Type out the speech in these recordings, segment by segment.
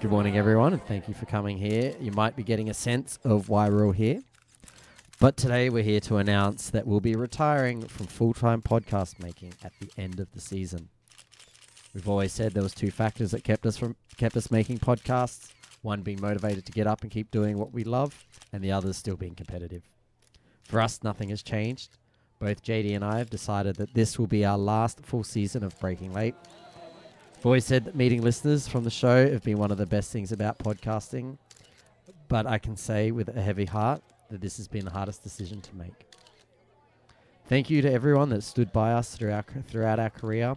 Good morning, everyone, and thank you for coming here. You might be getting a sense of why we're all here. But today we're here to announce that we'll be retiring from full-time podcast making at the end of the season. We've always said there was two factors that kept us from kept us making podcasts, one being motivated to get up and keep doing what we love, and the other still being competitive. For us, nothing has changed. Both JD and I have decided that this will be our last full season of Breaking Late. I've always said that meeting listeners from the show have been one of the best things about podcasting, but I can say with a heavy heart that this has been the hardest decision to make. Thank you to everyone that stood by us through our, throughout our career,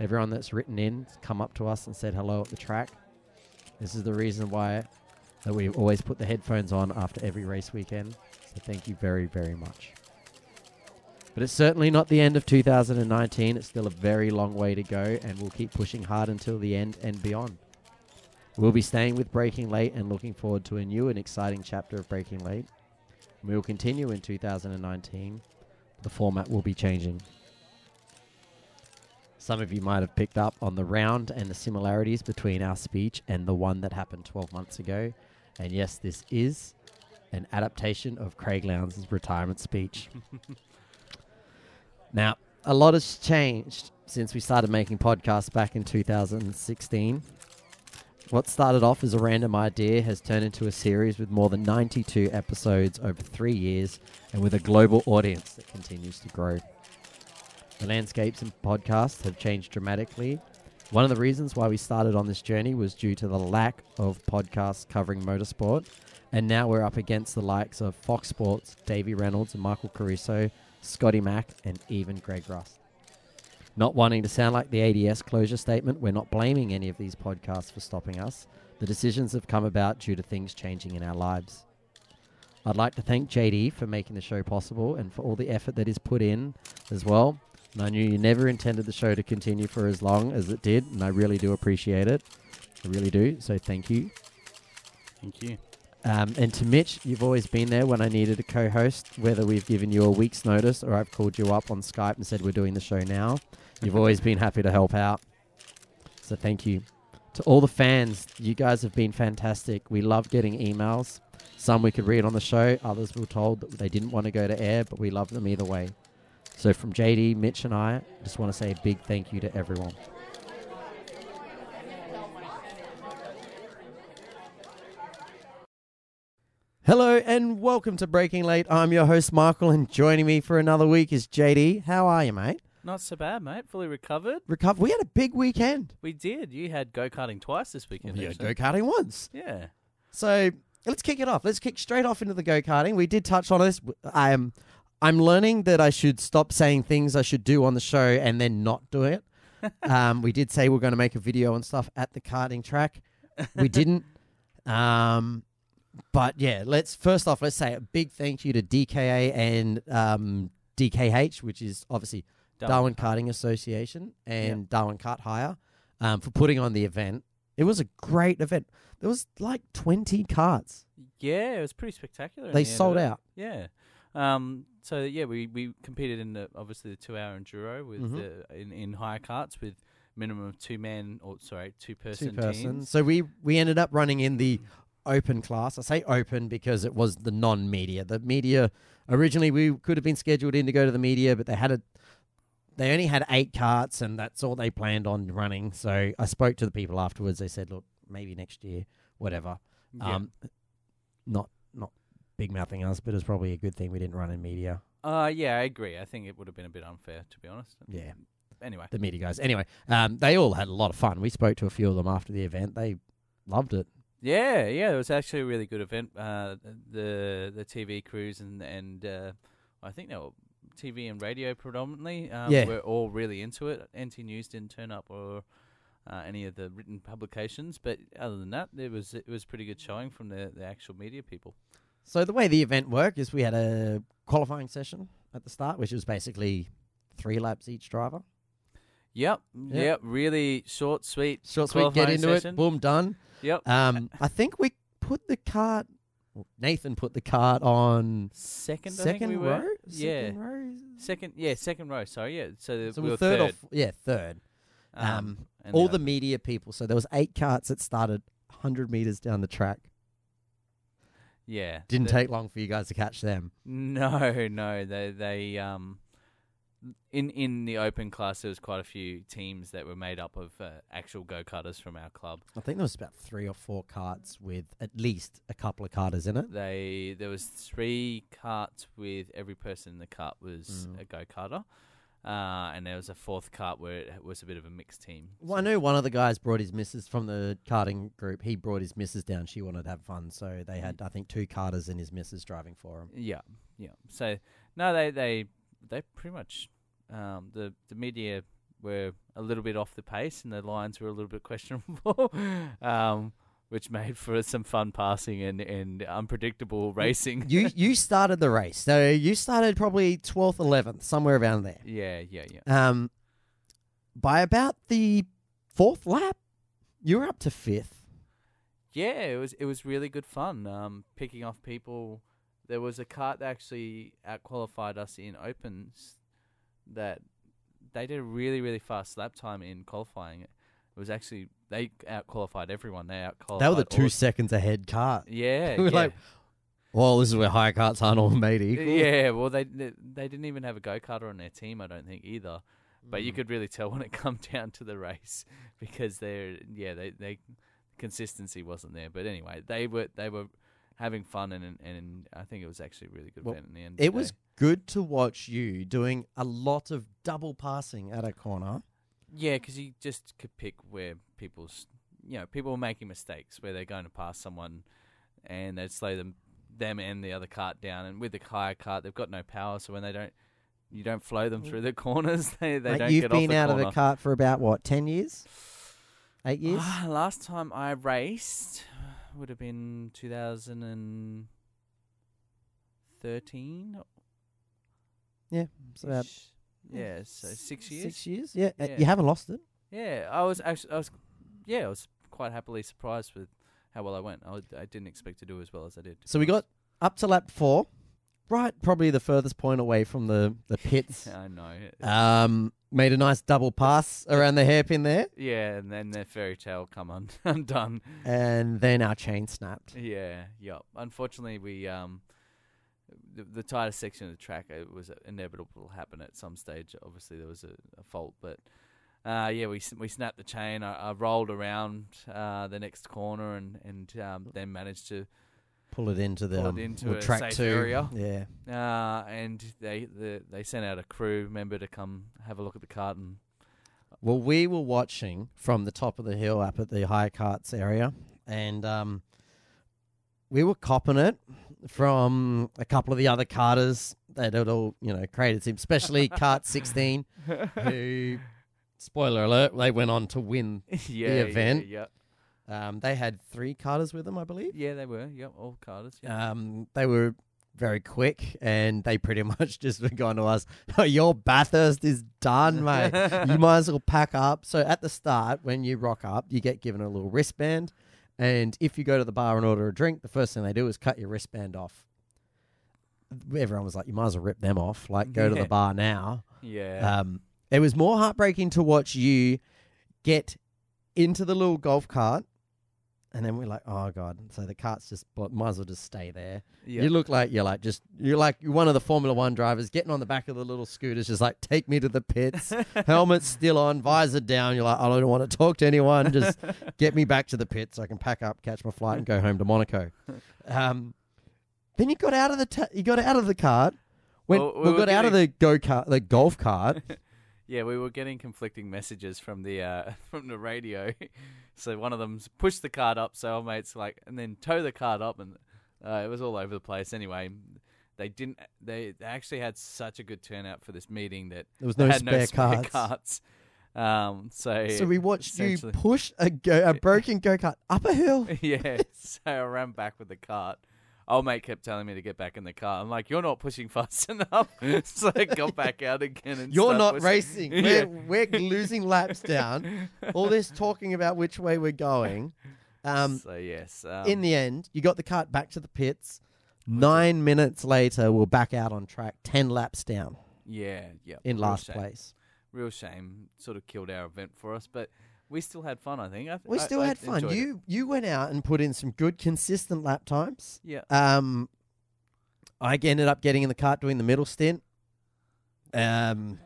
everyone that's written in, come up to us and said hello at the track. This is the reason why that we always put the headphones on after every race weekend. So thank you very, very much. But it's certainly not the end of 2019. It's still a very long way to go, and we'll keep pushing hard until the end and beyond. We'll be staying with Breaking Late and looking forward to a new and exciting chapter of Breaking Late. We will continue in 2019. The format will be changing. Some of you might have picked up on the round and the similarities between our speech and the one that happened 12 months ago. And yes, this is an adaptation of Craig Lowndes' retirement speech. now, a lot has changed since we started making podcasts back in 2016. What started off as a random idea has turned into a series with more than 92 episodes over three years and with a global audience that continues to grow. The landscapes in podcasts have changed dramatically. One of the reasons why we started on this journey was due to the lack of podcasts covering motorsport, and now we're up against the likes of Fox Sports, Davey Reynolds and Michael Caruso, Scotty Mack, and even Greg Rust. Not wanting to sound like the ADS closure statement, we're not blaming any of these podcasts for stopping us. The decisions have come about due to things changing in our lives. I'd like to thank JD for making the show possible and for all the effort that is put in as well. And I knew you never intended the show to continue for as long as it did, and I really do appreciate it. I really do. So thank you. Thank you. Um, and to Mitch, you've always been there when I needed a co host, whether we've given you a week's notice or I've called you up on Skype and said we're doing the show now. You've always been happy to help out. So thank you. To all the fans, you guys have been fantastic. We love getting emails. Some we could read on the show, others were told that they didn't want to go to air, but we love them either way. So from JD, Mitch, and I, just want to say a big thank you to everyone. Hello and welcome to Breaking Late. I'm your host Michael, and joining me for another week is JD. How are you, mate? Not so bad, mate. Fully recovered. Recover. We had a big weekend. We did. You had go karting twice this weekend. We had actually. go karting once. Yeah. So let's kick it off. Let's kick straight off into the go karting. We did touch on this. I am. I'm learning that I should stop saying things I should do on the show and then not do it. um, we did say we're going to make a video and stuff at the karting track. We didn't. Um, but yeah, let's first off let's say a big thank you to DKA and um, DKH, which is obviously Darwin, Karting Association and Darwin Kart Hire, um, for putting on the event. It was a great event. There was like twenty carts. Yeah, it was pretty spectacular. They the sold out. Yeah. Um, so yeah, we, we competed in the obviously the two hour enduro with Mhm. the, in in hire carts with minimum of two men or sorry two person Two person. teams. So we we ended up running in the open class. I say open because it was the non-media. The media originally we could have been scheduled in to go to the media, but they had a they only had eight carts, and that's all they planned on running. So I spoke to the people afterwards. They said, "Look, maybe next year, whatever." Yeah. Um, not not big mouthing us, but it's probably a good thing we didn't run in media. uh yeah, I agree. I think it would have been a bit unfair to be honest. Yeah, Anyway. the media guys. Anyway, um, they all had a lot of fun. We spoke to a few of them after the event. They loved it. Yeah, yeah, it was actually a really good event. Uh, the the TV crews and and uh, I think they were TV and radio predominantly. Um, Yeah. were all really into it. NT News didn't turn up or uh, any of the written publications, but other than that, it was it was pretty good showing from the the actual media people. So the way the event worked is we had a qualifying session at the start, which was basically three laps each driver. Yep, Yeah. yep, really short, sweet, Short, sweet, get into session. it, boom, done. Yep, Um, I think we put the cart. Nathan put the cart on second, second we row. were. Yeah, second row. second, yeah, second row. Sorry, yeah. So, So we we're third, third. or f- yeah, third. Um, and all the the media people. So there was eight carts that started 100 meters down the track. yeah Didn't the- take long for you guys to catch them. No, no, they they um in in the open class there was quite a few teams that were made up of uh, actual go karters from our club. I think there was about three or four carts with at least a couple of carters in it. They there was three carts with every person in the cart was Mm. a go karter, uh, and there was a fourth cart where it was a bit of a mixed team. Well, I knew one of the guys brought his missus from the karting group. He brought his missus down. She wanted to have fun, so they had, I think, two carters and his missus driving for him. Yeah, yeah. So no, they they they pretty much um, the the media were a little bit off the pace and the lines were a little bit questionable, um, which made for some fun passing and and unpredictable racing. you you started the race, so you started probably twelfth, eleventh, somewhere around there. yeah, yeah, yeah. Um, by about the fourth lap, you were up to fifth. Yeah, it was it was really good fun. Um, picking off people. There was a cart that actually outqualified us in opens. That they did a really really fast lap time in qualifying. It was actually they outqualified everyone. They outqualified. They were the two the- seconds ahead cart. Yeah, We were yeah. like, Well, this is where high carts aren't all made equal. yeah. Well, they they they didn't even have a go karter on their team. I don't think either. But Mm. you could really tell when it come down to the race because they're yeah they they consistency wasn't there. But anyway, they were they were having fun and and, and I think it was actually a really good Well, event in the end. of the It was good to watch you doing a lot of double passing at a corner. yeah because you just could pick where people's you know people were making mistakes where they're going to pass someone and they'd slow them them and the other cart down and with the hire cart they've got no power so when they don't you don't flow them through the corners they they Mate, don't get off the corner. you've been out corner. of the cart for about what, ten years? Eight years? Ah, last time I raced would have been 2013. It's about yeah, so six years. Six years? Yeah. Yeah. You haven't lost it. Yeah, I was actually, I was, yeah, I was quite happily surprised with how well I went. I, I didn't expect to do as well as I did. So we got up to lap four, right? Probably the furthest point away from the, the pits. I know. um, made a nice double pass around the hairpin there, yeah, and then the fairy tale come un- undone. and then our chain snapped. Yeah, yep. Unfortunately, we um, the, the tightest section of the track it was inevitable to happen at some stage. Obviously, there was a, a fault, but uh, yeah, we s- we snapped the chain. I, I rolled around uh, the next corner and and um, then managed to Pull it into the Pull it into a track safe two. area. Yeah. uh, and they the, they sent out a crew member to come have a look at the cart and Well, we were watching from the top of the hill up at the high carts area, and um, we were copping it from a couple of the other carters that had all you know created team, especially Cart 16, who, spoiler alert, they went on to win. yeah, event. Yeah, Um, they had three carters with them, I believe. yeah, yeah, they were. Yep, all carters. Yeah. Um, they were very quick, and they pretty much just were going to us, oh, "Your Bathurst is done, mate. you might as well pack up." So at the start, when you rock up, you get given a little wristband, and if you go to the bar and order a drink, the first thing they do is cut your wristband off. Everyone was like, "You might as well rip them off. Like, go to the bar now." yeah. Um, it was more heartbreaking to watch you get into the little golf cart, and then we're like, "Oh god!" So the cart's just might as well just stay there. yeah. You look like you're like just you're like you're one of the Formula One drivers getting on the back of the little scooters, just like take me to the pits. Helmet still on, visor down. You're like, I don't want to talk to anyone. Just get me back to the pits so I can pack up, catch my flight, and go home to Monaco. Um, then you got out of the ta- you got out of the cart. When Well, we we got out of the go kart, the golf cart. Yeah, we were getting conflicting messages from the uh, from the radio. so one of them's push the cart up, so our mates like, and then tow the cart up, and uh, it was all over the place. Anyway, they didn't. They, they actually had such a good turnout for this meeting that There was no had spare, no spare carts. carts. Um, so So we watched you push a go a broken go kart up a hill. yeah, so I ran back with the cart. Old mate kept telling me to get back in the car. I'm like, you're not pushing fast enough. so I got back out again and You're not pushing. racing. Yeah. We're, we're losing laps down. All this talking about which way we're going. Um, so yes, um, in the end, you got the cart back to the pits. Nine minutes later, we're back out on track, ten laps down yeah, yeah, in last shame. place. real shame. Sort of killed our event for us, but we still had fun. I think I, We still I had fun. enjoyed it. You you went out and put in some good consistent lap times. yeah, Um, I ended up getting in the cart doing the middle stint. Um,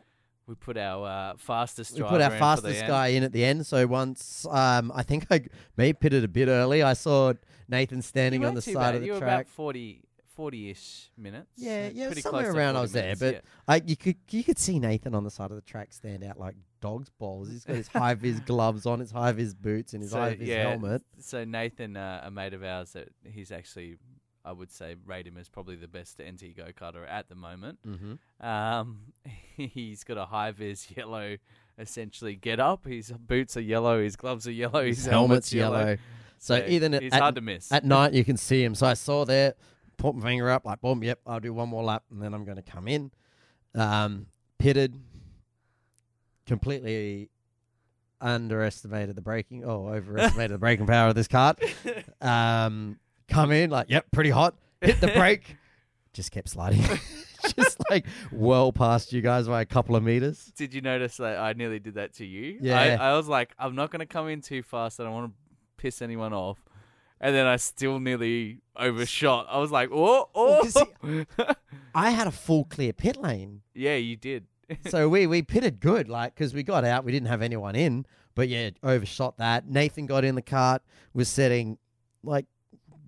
we put our uh, fastest. we put our in for the fastest end. guy in at the end. So once, um, I think I maybe pitted a bit early. I saw Nathan standing on the side bad. of the you were about 40, 40-ish minutes. Yeah, yeah, pretty somewhere close around I 40 was there, but yeah. I you could you could see Nathan on the side of the track stand out like dog's balls. He's got his high vis gloves on, his high vis boots, and his So, high vis yeah, helmet. So Nathan, uh, a mate of ours, that he's actually, I would say, rate him as probably the best NT go karter at the moment. Mm-hmm. Um, he's got a high vis yellow, essentially get up. His boots are yellow, his gloves are yellow, his, His helmet's yellow. So Yeah, even he's at, hard to miss. at night you can see him. So I saw there, put my finger up, like boom, yep, I'll do one more lap, and then I'm going to come in. Um, pitted, completely underestimated the braking. Oh, overestimated the braking power of this cart. Um, come in like, yep, pretty hot. Hit the brake, just kept sliding, just like well past you guys by a couple of meters. Did you notice that I nearly did that to you? Yeah. I, I was like, I'm not going to come in too fast. I don't want to piss anyone off. And then I still nearly overshot. I was like, oh, oh. I had a full clear pit lane. yeah, you did. so we we pitted good, like because we got out, we didn't have anyone in, but yeah, overshot that. Nathan got in the cart, was setting like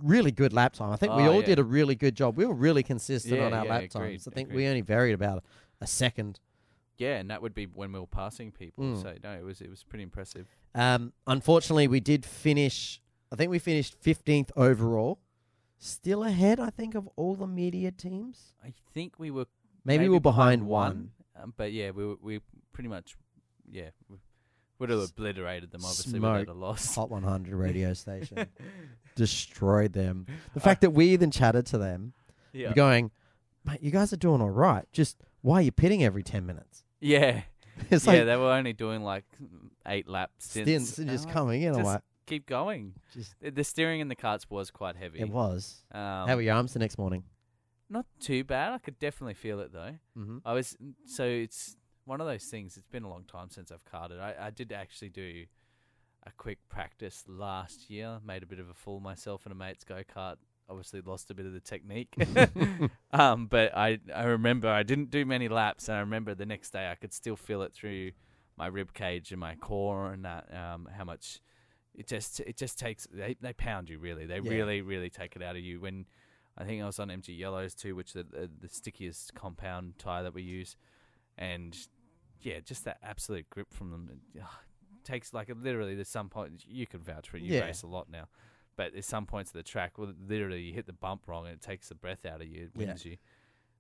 really good lap time. I think we Oh, all yeah. did a really good job. We were really consistent Yeah, on our yeah, lap agreed, times. I think we only varied about a second. Yeah, and that would be when we were passing people. Mm. So no, it was it was pretty impressive. Um, unfortunately, we did finish. I think we finished fifteenth overall, still ahead. I think of all the media teams. I think we were Maybe, we were behind, one. um, but yeah, we were, we pretty much yeah we would have S- obliterated them obviously without a loss. Hot 100 radio station destroyed them. The fact that we even chatted to them. yeah, We're going, mate, you guys are doing all right. Just why are you pitting every 10 minutes? yeah, It's yeah. like they were only doing like eight laps stints, stints and just like, coming in. I'm like, keep going. just, The- steering in the carts was quite heavy. it was. Um, How were your arms the next morning? Not too bad. I could definitely feel it though. Mm-hmm. I was so it's one of those things. It's been a long time since I've karted. I, I did actually do a quick practice last year. Made a bit of a fool myself in a mate's go kart. Obviously lost a bit of the technique. um, but I I remember I didn't do many laps, and I remember the next day I could still feel it through my rib cage and my core, and that um how much it just it just takes they they pound you really. They Yeah. really really take it out of you when. I think I was on MG Yellows too, which are the, the stickiest compound tire that we use, and yeah, just that absolute grip from them it, ugh, takes like literally. There's some point you can vouch for it. You Yeah. race a lot now, but there's some points of the track where literally you hit the bump wrong and it takes the breath out of you. It Yeah. wins you.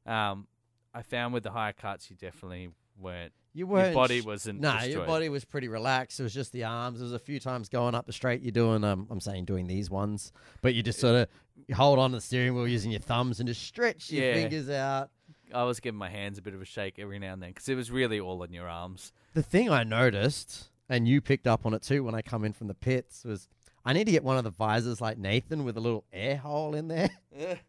Um, I found with the higher cuts, you definitely weren't. You Your weren't. body wasn't. No, destroyed. your body was pretty relaxed. It was just the arms. There was a few times going up the straight. You're doing, um, I'm saying doing these ones, but you just sort of hold on to the steering wheel using your thumbs and just stretch your Yeah. fingers out. I was giving my hands a bit of a shake every now and then because it was really all in your arms. The thing I noticed, and you picked up on it too when I come in from the pits, was I need to get one of the visors like Nathan with a little air hole in there.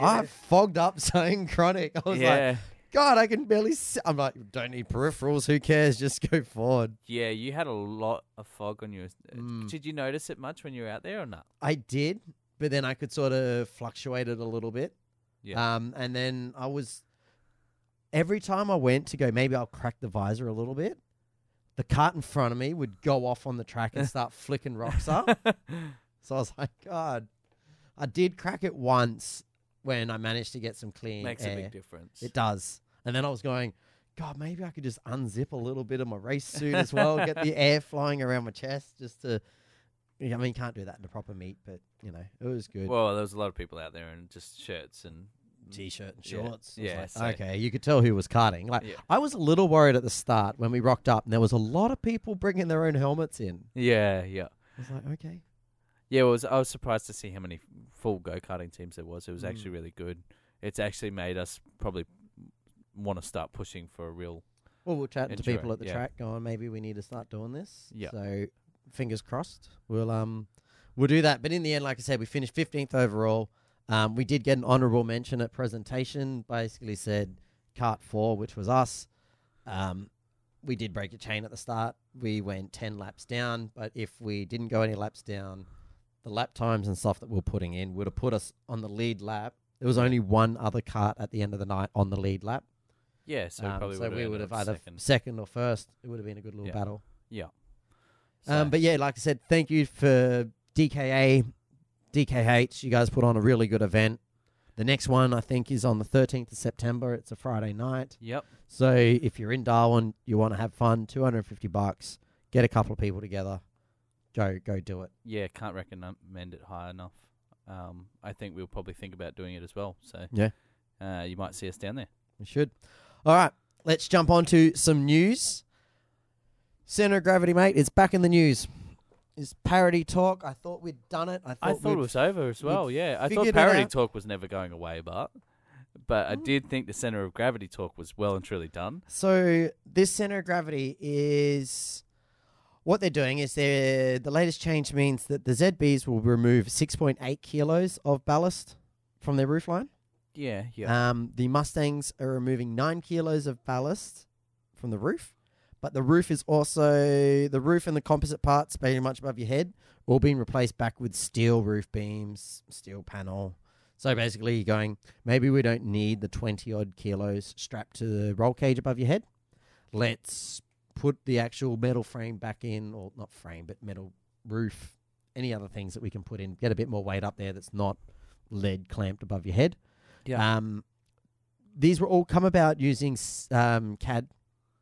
I fogged up saying chronic. I was like, yeah, God, I can barely. See. I'm like, don't need peripherals. Who cares? Just go forward. yeah. You had a lot of fog on you. Mm. Did you notice it much when you were out there or not? I did, but then I could sort of fluctuate it a little bit. Yeah. Um, and then I was every time I went to go, maybe I'll crack the visor a little bit. The cart in front of me would go off on the track and start flicking rocks up. So I was like, God, I did crack it once when I managed to get some clean Makes air. a big difference. It does. And then I was going, God, maybe I could just unzip a little bit of my race suit as well, get the air flying around my chest just to. Yeah, I mean, can't do that in the proper meet, but you know, it was good. Well, there was a lot of people out there in just shirts and T-shirt and shorts. Was yeah, like, so- okay, you could tell who was karting. Like, Yeah. I was a little worried at the start when we rocked up, and there was a lot of people bringing their own helmets in. Yeah, yeah. I was like, okay, Yeah, it was. I was surprised to see how many full go karting teams there was. It was Mm. actually really good. It's actually made us probably want to start pushing for a real. well, we'll chat to people at the yeah. track, going, maybe we need to start doing this. Yeah. So, fingers crossed, we'll um, we'll do that. But in the end, like I said, we finished fifteenth overall. Um, we did get an honourable mention at presentation. Basically, said cart four, which was us. Um, we did break a chain at the start. We went 10 laps down, but if we didn't go any laps down, the lap times and stuff that we're putting in would have put us on the lead lap. There was only one other cart at the end of the night on the lead lap. Yeah, so, Um, probably so we would have either second. second or first. It would have been a good little Yeah. battle. Yeah. Um, but yeah, like I said, thank you for DKA, DKH. You guys put on a really good event. The next one, I think, is on the 13th of September. It's a Friday night. Yep. So if you're in Darwin, you want to have fun, 250 bucks, get a couple of people together, go go do it. Yeah, can't recommend it high enough. Um, I think we'll probably think about doing it as well. So Yeah. uh, you might see us down there. We should. All right, let's jump on to some news. Center of gravity, mate, it's back in the news. Is parity talk? I thought we'd done it. I thought, I thought it was over as well. Yeah, I thought parity talk was never going away, but but I Mm. did think the center of gravity talk was well and truly done. So this center of gravity is what they're doing is they the latest change means that the ZBs will remove 6.8 kilos of ballast from their roofline. Yeah, yeah, Um, the Mustangs are removing nine kilos of ballast from the roof, but the roof is also the roof and the composite parts, pretty much above your head, all being replaced back with steel roof beams, steel panel. So basically, you're going maybe we don't need the twenty odd kilos strapped to the roll cage above your head. Let's put the actual metal frame back in, or not frame, but metal roof, any other things that we can put in, get a bit more weight up there that's not lead clamped above your head. yeah. Um, these were all come about using um, CAD,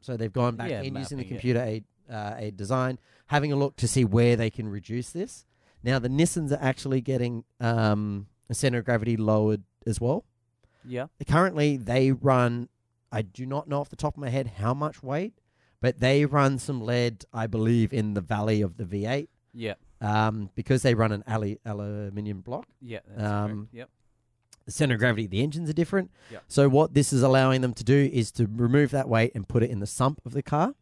so they've gone back Yeah, in using the it. computer aid uh, aid design, having a look to see where they can reduce this. Now the Nissans are actually getting um, a center of gravity lowered as well. yeah. Currently, they run. I do not know off the top of my head how much weight, but they run some lead, I believe, in the valley of the V8 Yeah, um, because they run an ali- aluminium block yeah. That's Um, correct. Yep. the center of gravity, of the engines are different. Yep. So what this is allowing them to do is to remove that weight and put it in the sump of the car,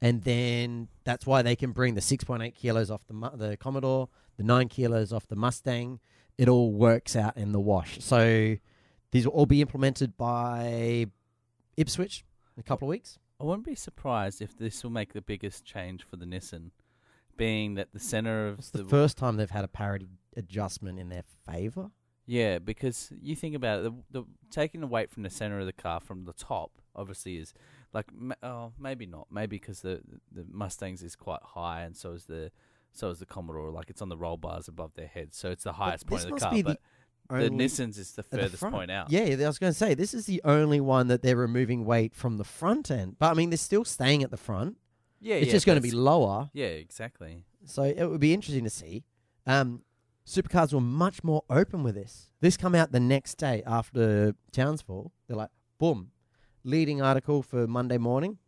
and then that's why they can bring the 6.8 kilos off the Mu- the Commodore, the nine kilos off the Mustang. It all works out in the wash. So these will all be implemented by Ipswich in a couple of weeks. I wouldn't be surprised if this will make the biggest change for the Nissan, being that the center of It's the first time they've had a parity adjustment in their favor. Yeah, because you think about it, the, the taking the weight from the center of the car from the top obviously is like ma- oh maybe not maybe because the the Mustangs is quite high and so is the so is the Commodore like it's on the roll bars above their heads so it's the highest point this of the must car be but the, Only- Nissans is the at the furthest point out Yeah, I was going to say this is the only one that they're removing weight from the front end. But I mean, they're still staying at the front. yeah it's yeah, just going to be lower. yeah exactly So it would be interesting to see. Um, supercars were much more open with this. This come out the next day after Townsville. They're like, boom, leading article for Monday morning.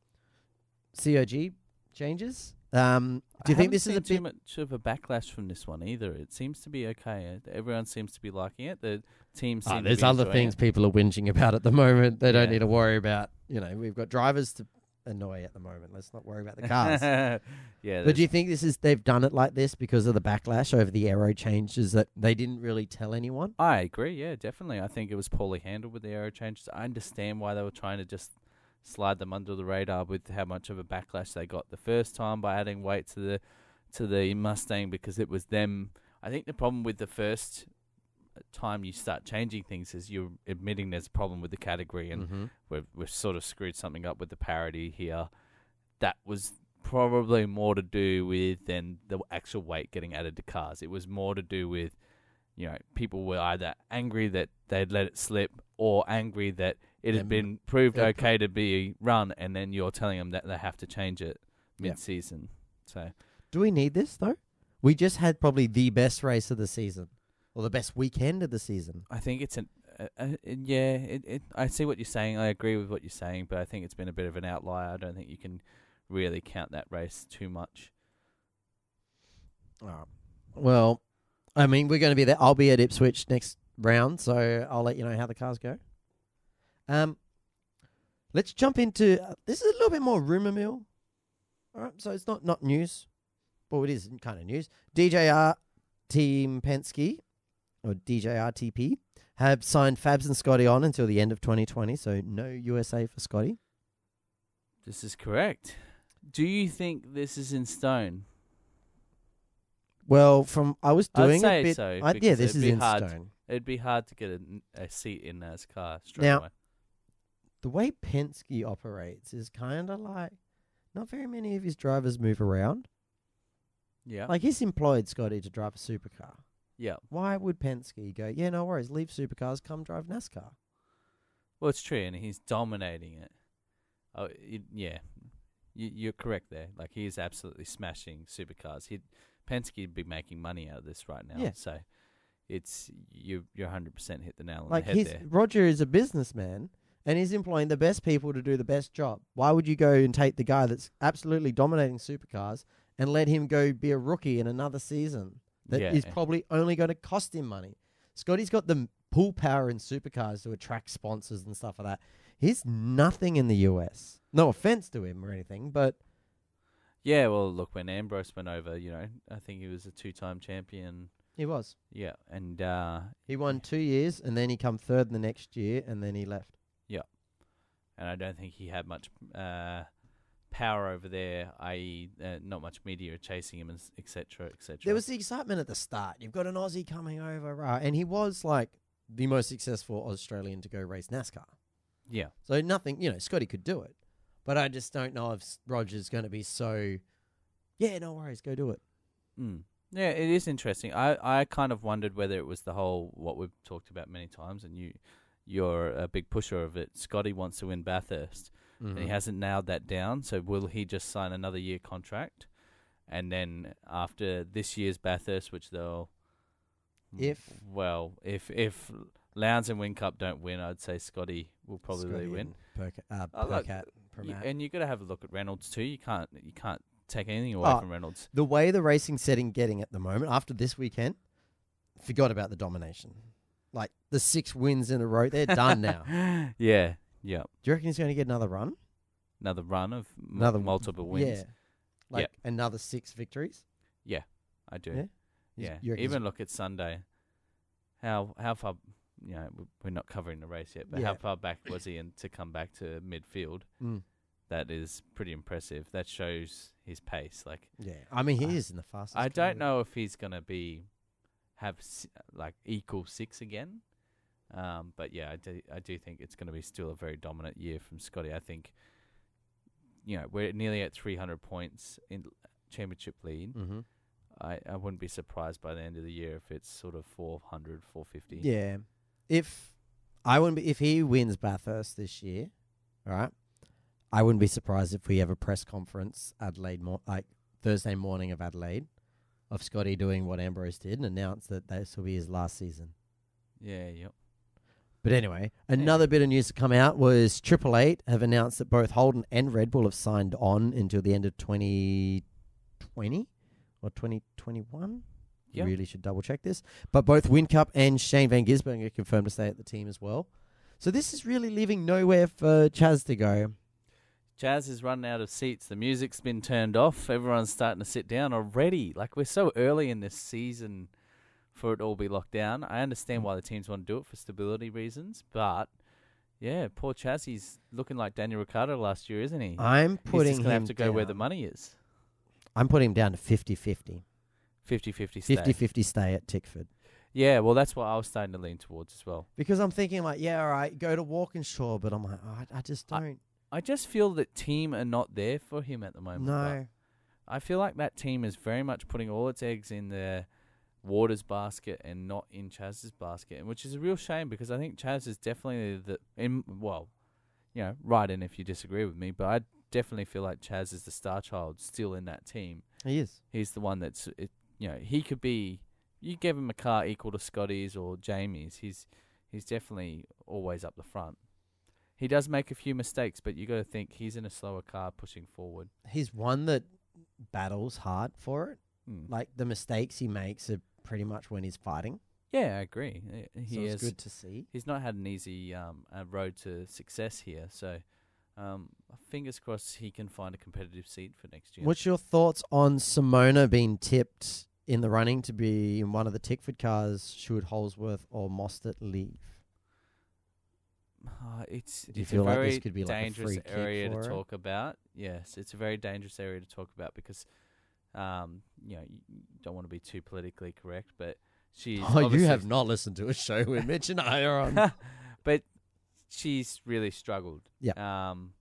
COG changes. Um, do you I think this is a too much of a backlash from this one either? It seems to be okay. Everyone seems to be liking it. The team ah, to there's be other things it. people are whinging about at the moment. They don't Yeah. need to worry about. You know, we've got drivers to annoy at the moment. Let's not worry about the cars. yeah, But do you think this is they've done it like this because of the backlash over the aero changes that they didn't really tell anyone? I agree. Yeah, definitely. I think it was poorly handled with the aero changes. I understand why they were trying to just slide them under the radar with how much of a backlash they got the first time by adding weight to the to the Mustang because it was them. I think the problem with the first time you start changing things is you're admitting there's a problem with the category and Mm-hmm. we've we've sort of screwed something up with the parity here. That was probably more to do with than the actual weight getting added to cars. It was more to do with, you know, people were either angry that they'd let it slip or angry that it had been proved they're okay to be run, and then you're telling them that they have to change it Yeah. mid-season. So Do we need this though? We just had probably the best race of the season, or the best weekend of the season. I think it's an. Uh, uh, yeah, it, it. I see what you're saying. I agree with what you're saying, but I think it's been a bit of an outlier. I don't think you can really count that race too much. Well, I mean, we're going to be there. I'll be at Ipswich next round, so I'll let you know how the cars go. Um, let's jump into uh, this is a little bit more rumor mill. All right, so it's not not news, but it is kind of news. DJR Team Penske or DJRTP have signed Fabs and Scotty on until the end of 2020, so no USA for Scotty. This is correct. Do you think this is in stone? Well, from I was I'd doing say a bit. so, I, yeah, this is be in hard. stone. It'd be hard to get a, a seat in NASCAR straight Now- away. The way Penske operates is kind of like not very many of his drivers move around. Yeah. Like he's employed Scotty to drive a supercar. yeah. Why would Penske go? Yeah, no worries. Leave supercars. Come drive NASCAR. Well, it's true, and he's dominating it. Oh, it, yeah, you, you're correct there. Like he is absolutely smashing supercars. He Penske'd be making money out of this right now. Yeah. So it's you. You're 100 percent hit the nail on Like the head there. Roger is a businessman and he's employing the best people to do the best job. Why would you go and take the guy that's absolutely dominating supercars and let him go be a rookie in another season that is Yeah. probably only going to cost him money? Scotty's got the pull power in supercars to attract sponsors and stuff like that. He's nothing in the US. No offense to him or anything, but Yeah. Well, look, when Ambrose went over, you know, I think he was a two-time champion. he was. Yeah, and uh, He won two years and then he come third the next year and then he left. And I don't think he had much uh, power over there, i.e., uh, not much media chasing him, and s- et cetera, et cetera. There was the excitement at the start. You've got an Aussie coming over, right? And he was like the most successful Australian to go race NASCAR. yeah, So nothing, you know, Scotty could do it. But I just don't know if Roger's going to be so, yeah, no worries, go do it. Mm. Yeah, it is interesting. I, I kind of wondered whether it was the whole what we've talked about many times, and you you're a big pusher of it. Scotty wants to win Bathurst, and Mm-hmm. he hasn't nailed that down. So will he just sign another year contract, and then after this year's Bathurst, which they'll If- well, if if Lowndes and Whincup don't win, I'd say Scotty will probably win. Perca- uh, Oh, look, Percat, You- Premat. and you got to have a look at Reynolds too. You can't you can't take anything away Oh, from Reynolds. the way the racing setting getting at the moment after this weekend, forgot about the domination. Like the six wins in a row, they're done now. yeah, yeah, Do you reckon he's going to get another run? Another run of m- Another multiple wins. Yeah. Like another six victories? Yeah, I do. Yeah? Yeah, you reckon even look at Sunday. How how far? You know, w- we're not covering the race yet, but how Yeah. far back was he, and to come back to midfield? Mm. That is pretty impressive. That shows his pace. Like Yeah, I mean he I- is in the fastest. I don't know if he's gonna be have like equal six again. Um, but yeah, I do I do think it's gonna be still a very dominant year from Scotty. I think you know we're nearly at 300 points in championship lead. Mhm. I, I wouldn't be surprised by the end of the year if it's sort of 400, 450. Yeah, if I wouldn't be if he wins Bathurst this year, right? I wouldn't be surprised if we have a press conference Adelaide, mo- like Thursday morning of Adelaide, of Scotty doing what Ambrose did and announce that this will be his last season. Yeah, yep. But anyway, another bit of news to come out was Triple Eight have announced that both Holden and Red Bull have signed on until the end of 2020 or 2021. Yep. Really should double check this. But both Whincup and Shane Van Gisbergen are confirmed to stay at the team as well. So this is really leaving nowhere for Chaz to go. Chaz is running out of seats. The music's been turned off. Everyone's starting to sit down already. Like we're so early in this season for it to all be locked down. I understand why the teams want to do it for stability reasons, but yeah, poor Chaz, he's looking like Daniel Ricciardo last year, isn't he? I'm he's putting just gonna him have to go where the down- money is. I'm putting him down to 50-50. 50-50 stay. 50-50 stay at Tickford. Yeah, well, that's what I was starting to lean towards as well. Because I'm thinking like, yeah, all right, go to Walkinshaw, but I'm like, oh, I, I just don't. I just feel that team are not there for him at the moment. No. I feel like that team is very much putting all its eggs in the Waters basket and not in Chaz's basket, which is a real shame because I think Chaz is definitely the in well, you know, right in if you disagree with me, but I definitely feel like Chaz is the star child still in that team. He is. He's the one that's it, you know he could be. You give him a car equal to Scotty's or Jamie's, he's he's definitely always up the front. He does make a few mistakes, but you got to think he's in a slower car pushing forward. He's one that battles hard for it. Mm. Like the mistakes he makes are pretty much when he's fighting. Yeah, I agree. Uh, He so is good to see. he's not had an easy um, uh, road to success here. So, um, fingers crossed he can find a competitive seat for next year. What's your thoughts on Simona being tipped in the running to be in one of the Tickford cars should Holdsworth or Mostert leave? Uh, it's Do you it's feel a like very this could be like a dangerous free kick area to for talk about. Yes, it's a very dangerous area to talk about because, um, you know, you don't want to be too politically correct, but she's Oh, you obviously- have not listened to a show with Mitch and I are on. but she's really struggled. Yeah. Um,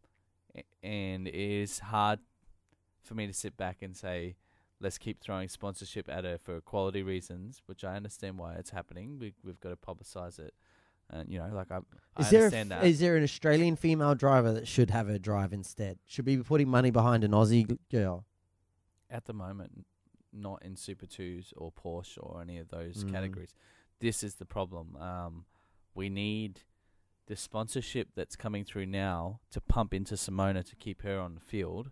a- and it is hard for me to sit back and say, let's keep throwing sponsorship at her for quality reasons, which I understand why it's happening. We, we've got to publicize it. And, you know, like, I, I Is there, a that. is there an Australian female driver that should have her drive instead? Should we be putting money behind an Aussie girl? at the moment, not in Super Twos or Porsche or any of those Mm. categories. This is the problem. Um, we need the sponsorship that's coming through now to pump into Simona to keep her on the field.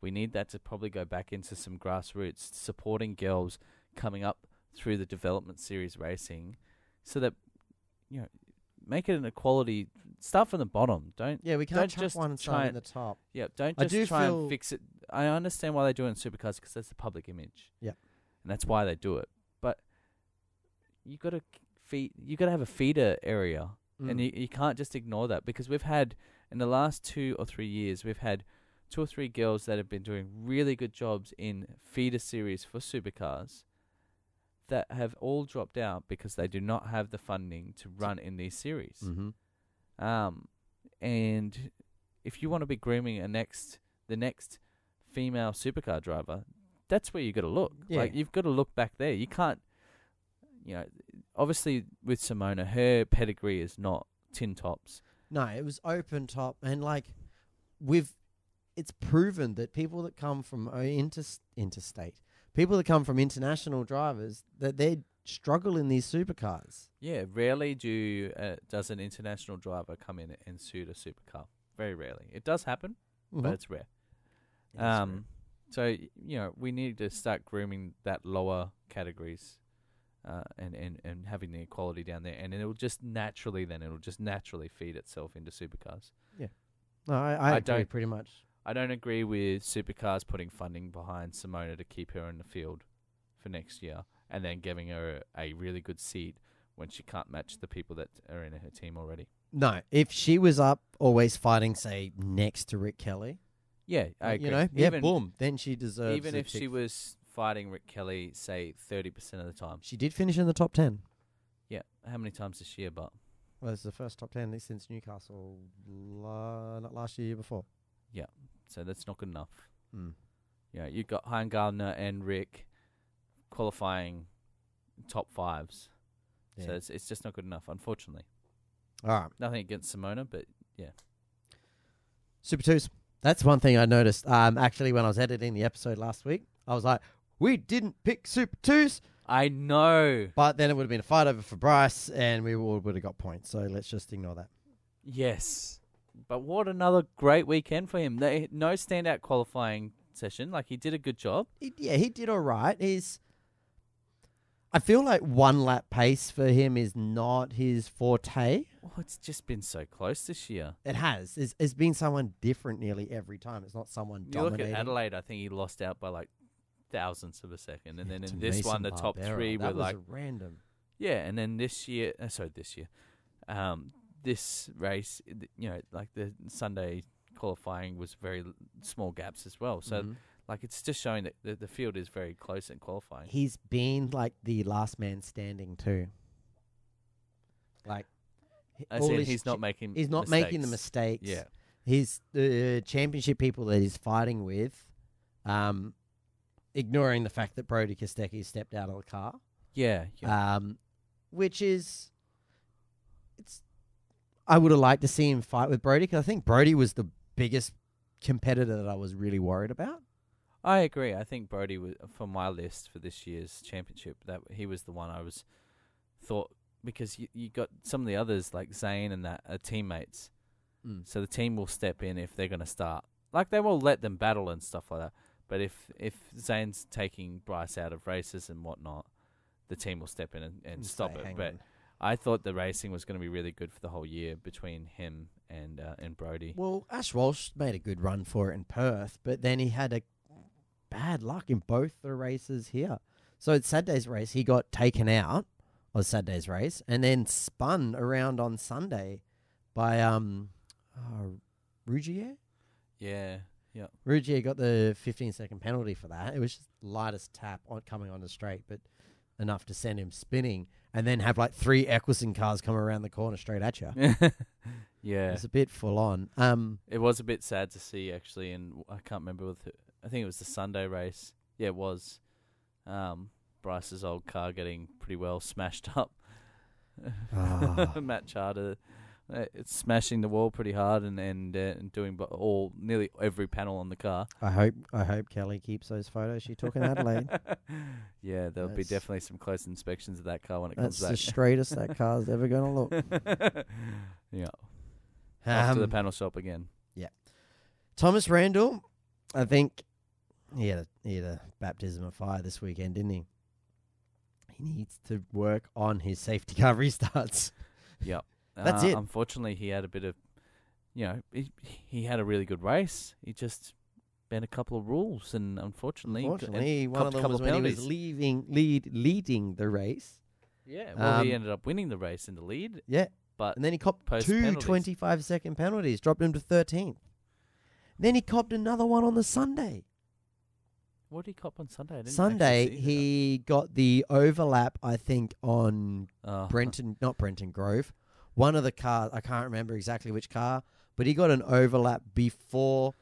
We need that to probably go back into some grassroots, supporting girls coming up through the development series racing, so that you know, make it an equality. Start from the bottom. Don't Yeah, we can't Don't chuck just one and try start in and- the top. yeah, don't I just do try feel- and fix it. I understand why they do it in supercars because that's the public image. Yeah. and that's why they do it. But you got to feed. You got to have a feeder area, and Mm. you you can't just ignore that because we've had in the last two or three years we've had two or three girls that have been doing really good jobs in feeder series for supercars that have all dropped out because they do not have the funding to run in these series. Mhm. Um, and if you want to be grooming a next, the next female supercar driver, that's where you got to look. Like Yeah. you've got to look back there. You can't, you know, obviously with Simona, her pedigree is not tin tops. No, it was open top, and like we've, it's proven that people that come from uh, inters- interstate, people that come from international drivers, that they struggle in these supercars. Yeah, rarely do uh, does an international driver come in and suit a supercar. Very rarely. It does happen, Mhm. but it's rare. It is rare. Um, so y- you know, we need to start grooming that lower categories, uh, and and and having the equality down there, and it'll just naturally then it'll just naturally feed itself into supercars. Yeah, no, I, I, I agree don't- pretty much. I don't agree with supercars putting funding behind Simona to keep her in the field for next year, and then giving her a really good seat when she can't match the people that are in her team already. No, if she was up always fighting, say next to Rick Kelly, Yeah, I agree. you know, yeah, even, boom, then she deserves. even if she was fighting Rick Kelly, say thirty percent of the time. she did finish in the top ten. Yeah, how many times this year? But Well, it's the first top ten since Newcastle, la- not last year, year before. So that's not good enough. Mm. You know, you've got Heimgartner and Rick qualifying top fives. So Yeah. it's it's just not good enough, unfortunately. All right, Nothing against Simona, but yeah, Super Twos. That's one thing I noticed. Um, actually, when I was editing the episode last week, I was like, we didn't pick Super Twos, I know. but then it would have been a fight over for Bryce, and we would have got points. So let's just ignore that. Yes. But what another great weekend for him. They, no standout qualifying session. Like he did a good job. He, yeah, he did all right. He's. I feel like one lap pace for him is not his forte. Oh, it's just been so close this year. It has. It's, it's been someone different nearly every time. It's not someone You look at Adelaide, I think he lost out by like thousandths of a second. And then in this Mason one, the top three that were was like random. Yeah, and then this year, uh, sorry, this year, um, this race, uh, you know, like the Sunday qualifying was very l- small gaps as well. So, Mhm. like, it's just showing that the, the field is very close in qualifying. he's been like the last man standing too. Like, As all in, his he's not making. he's not making the mistakes. mistakes. Yeah, he's the championship people that he's fighting with, um, ignoring the fact that Brody Kostecki stepped out of the car, yeah, yeah. um, which is it's. I would have liked to see him fight with Brody because I think Brody was the biggest competitor that I was really worried about. I agree. I think Brody was for my list for this year's championship. That he was the one I was thought because you you got some of the others like Zane and that are teammates. Mm. So the team will step in if they're going to start. Like they will let them battle and stuff like that. But if if Zane's taking Bryce out of races and whatnot, the team will step in and, and And stop it. But on." I thought the racing was going to be really good for the whole year between him and uh, and Brody. Well, Ash Walsh made a good run for it in Perth, but then he had a bad luck in both the races here. So at Saturday's race, he got taken out of Saturday's race and then spun around on Sunday by um, uh, Rougier. Yeah. Rougier got the 15 second penalty for that. It was just lightest tap on coming on the straight, but enough to send him spinning, and then have like three Eggleston cars come around the corner straight at you. yeah. It's a bit full on. Um, It was a bit sad to see actually, and I can't remember with. who- I think it was the Sunday race. Yeah, it was. Um, Bryce's old car getting pretty well smashed up. Ah. Matt Chahda, it's smashing the wall pretty hard and and, uh, and doing bu- all nearly every panel on the car. I hope I hope Kelly keeps those photos she took in Adelaide. yeah, there'll be That's- definitely some close inspections of that car when it comes back. That's comes the straightest that car's ever going to look. back. yeah, off to the Um, panel shop again. Yeah. Thomas Randle, I think he had a he had a baptism of fire this weekend, didn't he? He needs to work on his safety car restarts. Yep. That's Uh, it. Unfortunately, he had a bit of, you know, he, he had a really good race. He just bent a couple of rules, and unfortunately, g- and- one of them was couple when he was penalties. leaving lead leading the race. yeah. Well, he um, ended up winning the race in the lead, Yeah, but and then he copped post two penalties. 25 second penalties, dropped him to 13th. Then he copped another one on the Sunday. what did he cop on Sunday? Sunday, he got the overlap, I think, on that. Oh, Brenton, not Brenton Grove. One of the cars, I can't remember exactly which car, but he got an overlap before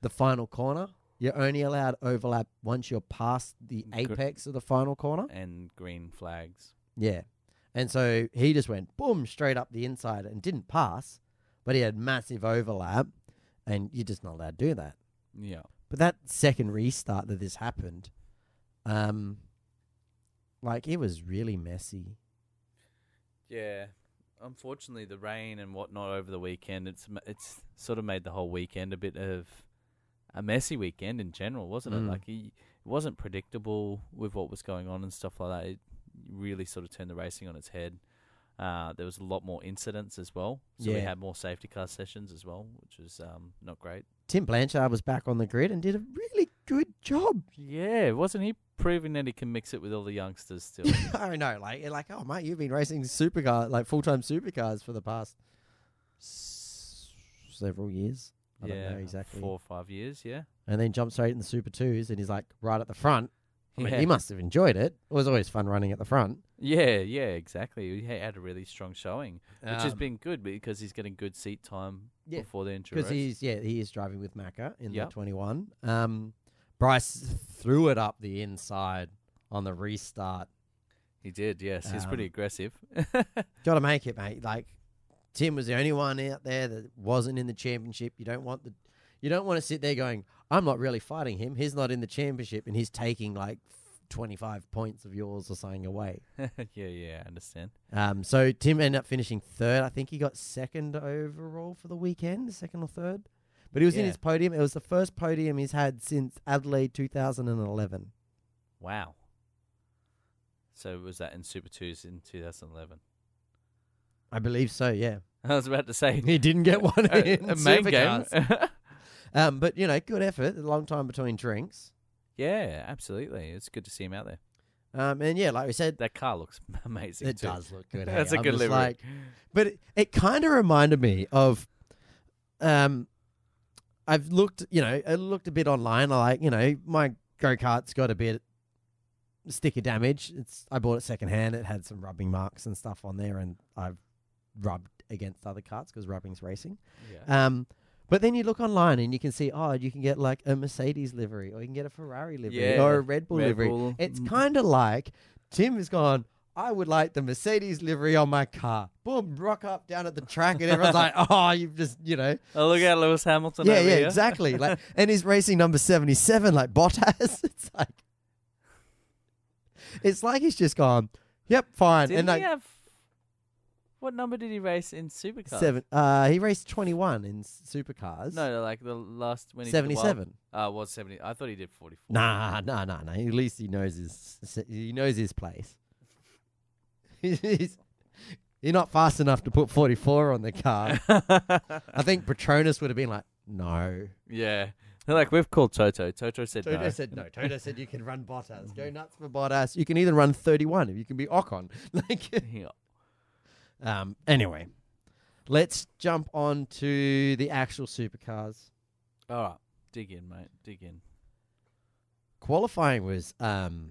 the final corner. You're only allowed overlap once you're past the apex of the final corner. and green flags. Yeah. And so he just went boom straight up the inside and didn't pass, but he had massive overlap, and you're just not allowed to do that. Yeah. But that second restart that this happened, um, like it was really messy. Yeah. Unfortunately, the rain and whatnot over the weekend, it's it's sort of made the whole weekend a bit of a messy weekend in general, wasn't Mm. it? Like it wasn't predictable with what was going on and stuff like that. It really sort of turned the racing on its head. Uh, there was a lot more incidents as well, so we had more safety car sessions as well, which was um, not great. Tim Blanchard was back on the grid and did a really good job. Yeah, wasn't he proving that he can mix it with all the youngsters still? I know, like, like, oh mate, you've been racing supercar, like full time supercars for the past s- several years. I yeah, don't know exactly. four or five years. Yeah, And then jumped straight in the Super Twos, and he's like right at the front. I mean, he must have enjoyed it. It was always fun running at the front. Yeah, yeah, exactly. He had a really strong showing, which has Um, been good because he's getting good seat time Yeah, before the injury. because he's yeah he is driving with Macca in Yep. the 21. Um, Bryce threw it up the inside on the restart. he did, yes. He's pretty Um, aggressive. Got to make it, mate. Like Tim was the only one out there that wasn't in the championship. You don't want the you don't want to sit there going, I'm not really fighting him. He's not in the championship, and he's taking like 25 points of yours or something away. yeah, yeah, I understand. Um, so Tim ended up finishing third. I think he got second overall for the weekend, second or third. But he was in Yeah. his podium. It was the first podium he's had since Adelaide 2011. Wow. So was that in Super Twos in 2011? I believe so. Yeah, I was about to say he didn't get one a, in a main game. Supercars. Um, but you know, good effort. A long time between drinks. yeah, absolutely. It's good to see him out there. Um, and yeah, like we said, That car looks amazing. it too. does look good. hey? That's a I'm good just livery. like- but it, it kind of reminded me of, um, I've looked, you know, I looked a bit online. I like, you know, my go kart's got a bit sticker damage. It's I bought it secondhand. It had some rubbing marks and stuff on there, and I've rubbed against other carts because rubbing's racing. yeah. Um, but then you look online and you can see, oh, you can get like a Mercedes livery, or you can get a Ferrari livery, Yeah, or a Red Bull Red livery. Bull. It's Mm. kind of like Tim has gone. I would like the Mercedes livery on my car. Boom, rock up down at the track, and everyone's like, "Oh, you've just, you know, Oh, look at Lewis Hamilton. yeah, yeah, here. exactly." Like, and he's racing number seventy-seven, like Bottas. It's like, it's like he's just gone. Yep, fine. Didn't and like have? What number did he race in Supercars? seven, uh, he raced twenty-one in supercars. No, like the last when he seventy-seven. Uh, was seventy. I thought he did forty-four. Nah, nah, nah, nah. At least he knows his he knows his place. He's you're not fast enough to put 44 on the car. I think Petronas would have been like, no. yeah, they're like we've called Toto. Toto said Toto no. said no. Toto said you can run Bottas. Go nuts for Bottas. You can even run 31 if you can be Ocon. Like, Yeah. um. Anyway, let's jump on to the actual supercars. All right, dig in, mate. Dig in. Qualifying was um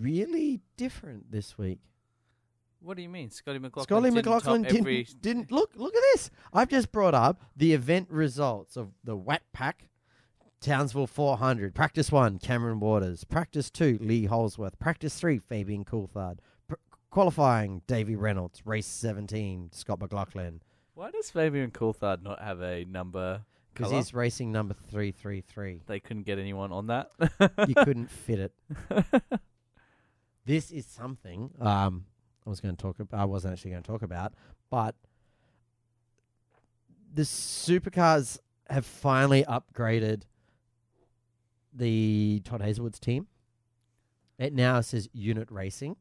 really different this week. What do you mean, Scotty McLaughlin? Scotty didn't McLaughlin didn't, every didn't look. Look at this. I've just brought up the event results of the Wet Pack, Townsville 400. Practice one, Cameron Waters. Practice two, Lee Holdsworth. Practice three, Fabian Coulthard. Pr- qualifying, Davy Reynolds. Race 17, Scott McLaughlin. Why does Fabian Coulthard not have a number? Because he's racing number 333. They couldn't get anyone on that. you couldn't fit it. This is something um, I was going to talk about. I wasn't actually going to talk about, but the supercars have finally upgraded the Todd Hazelwood's team. It now says unit racing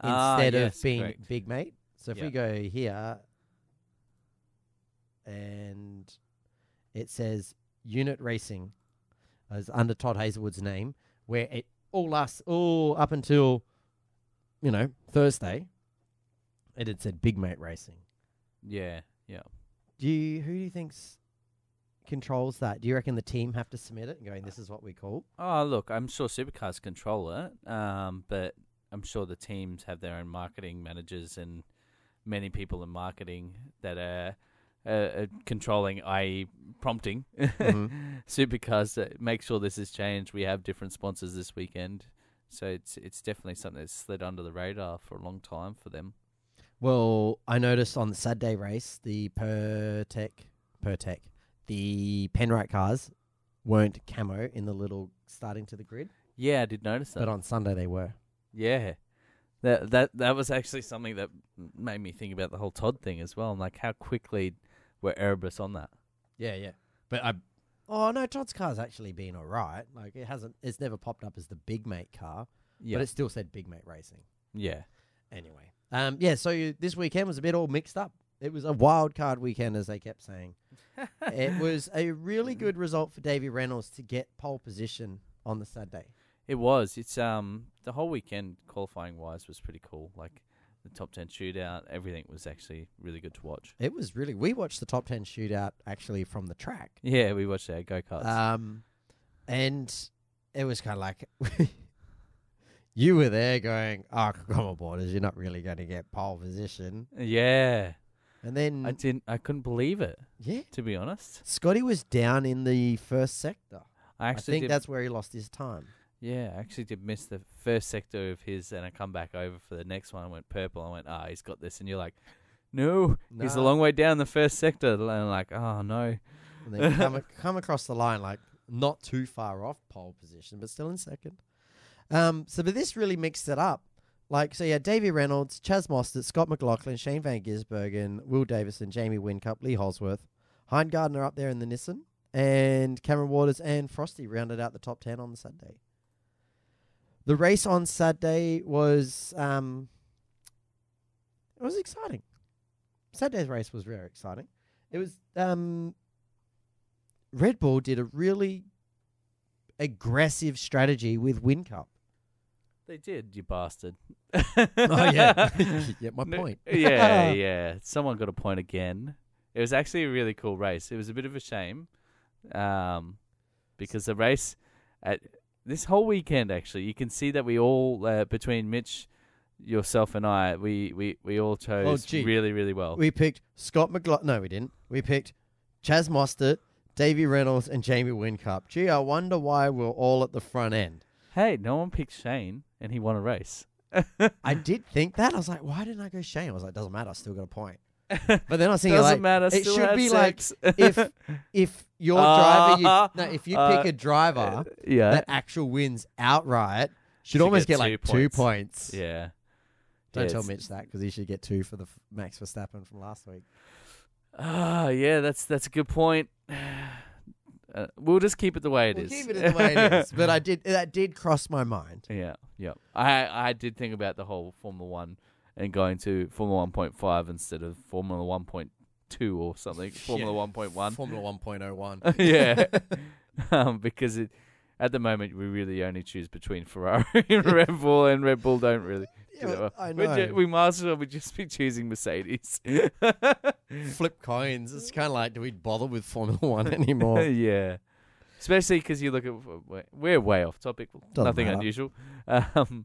Ah, instead yes, of being correct. big mate. So if we go here and it says unit racing as under Todd Hazelwood's name, where it all lasts all up until you know Thursday, it had said big mate racing. yeah, yeah. Do you who do you think's controls that? Do you reckon the team have to submit it and going, this is what we call? Oh, look, I'm sure supercars control it, um, but I'm sure the teams have their own marketing managers and many people in marketing that are uh, uh, controlling, i.e., prompting Mhm. supercars to make sure this is changed. We have different sponsors this weekend, so it's it's definitely something that's slid under the radar for a long time for them. Well, I noticed on the Saturday race, the Pertec, Pertec, the Penrite cars weren't camo in the little starting to the grid, Yeah, I did notice that. but on Sunday they were. Yeah. That that that was actually something that made me think about the whole Todd thing as well. I'm like, how quickly were Erebus on that? Yeah, yeah. But I, oh no, Todd's car's actually been all right. Like it hasn't, it's never popped up as the big mate car, Yeah, but it still said big mate racing. yeah, Anyway, um, yeah. So you, this weekend was a bit all mixed up. It was a wild card weekend, as they kept saying. it was a really good result for Davy Reynolds to get pole position on the Saturday. it was. It's um the whole weekend qualifying wise was pretty cool. Like the top ten shootout, everything was actually really good to watch. It was really. We watched the top ten shootout actually from the track, Yeah, we watched our go karts. um, and it was kind of like you were there going, "Oh, come on, borders, you're not really going to get pole position." yeah, And then, I didn't. I couldn't believe it yeah, to be honest. Scotty was down in the first sector. I I actually think that's where he lost his time. Yeah, I actually did miss the first sector of his, and I come back over for the next one. I went purple. I went, ah, he's got this, and you're like, no, he's a long way down the first sector. And I'm like, oh no, And then come, ac- come across the line like not too far off pole position, but still in second. Um, so, but this really mixed it up. Like, so yeah, Davy Reynolds, Chaz Mostert, Scott McLaughlin, Shane Van Gisbergen, Will Davison, Jamie Whincup, Lee Holdsworth, Hein Gardner up there in the Nissan, and Cameron Waters and Frosty rounded out the top 10 on the Saturday. The race on Saturday was, um, it was exciting. Saturday's race was very exciting. It was, um, Red Bull did a really aggressive strategy with Whincup. they did, you bastard. Oh yeah, yeah. My point. yeah, yeah. Someone got a point again. It was actually a really cool race. It was a bit of a shame, um, because the race at this whole weekend actually, you can see that we all uh, between Mitch, yourself, and I, we we we all chose Oh, really really well. We picked Scott McLaughlin. No, we didn't. We picked Chaz Mostert, Davy Reynolds, and Jamie Whincup. Gee, I wonder why we're all at the front end. hey, no one picked Shane, and he won a race. I did think that. I was like, why didn't I go Shane? I was like, doesn't matter. I still got a point. But then I was thinking, Doesn't like, matter. it still should had be like if if your driver, you, no, if you Uh, pick a driver yeah, that actual wins outright, should, Should almost get get, two like two points. points. yeah. Don't Yeah, tell it's- Mitch that because he should get two for the f- Max Verstappen from last week. Ah, yeah, that's that's a good point. Uh, we'll just keep it the way it we'll is. keep it the way it is. But I did that did cross my mind. yeah, yeah. I I did think about the whole Formula One and going to Formula One point five instead of Formula One point two or something. Formula Yeah. One point one. Formula one point oh one. yeah, um, because it at the moment we really only choose between Ferrari and Red Bull, and Red Bull don't really. Yeah, do I well. We're ju- know. we might as well be just be choosing Mercedes. Flip coins. It's kind of like, do we bother with Formula One anymore? yeah. Especially because you look at we're- we're way off topic. Doesn't nothing matter. unusual. Um,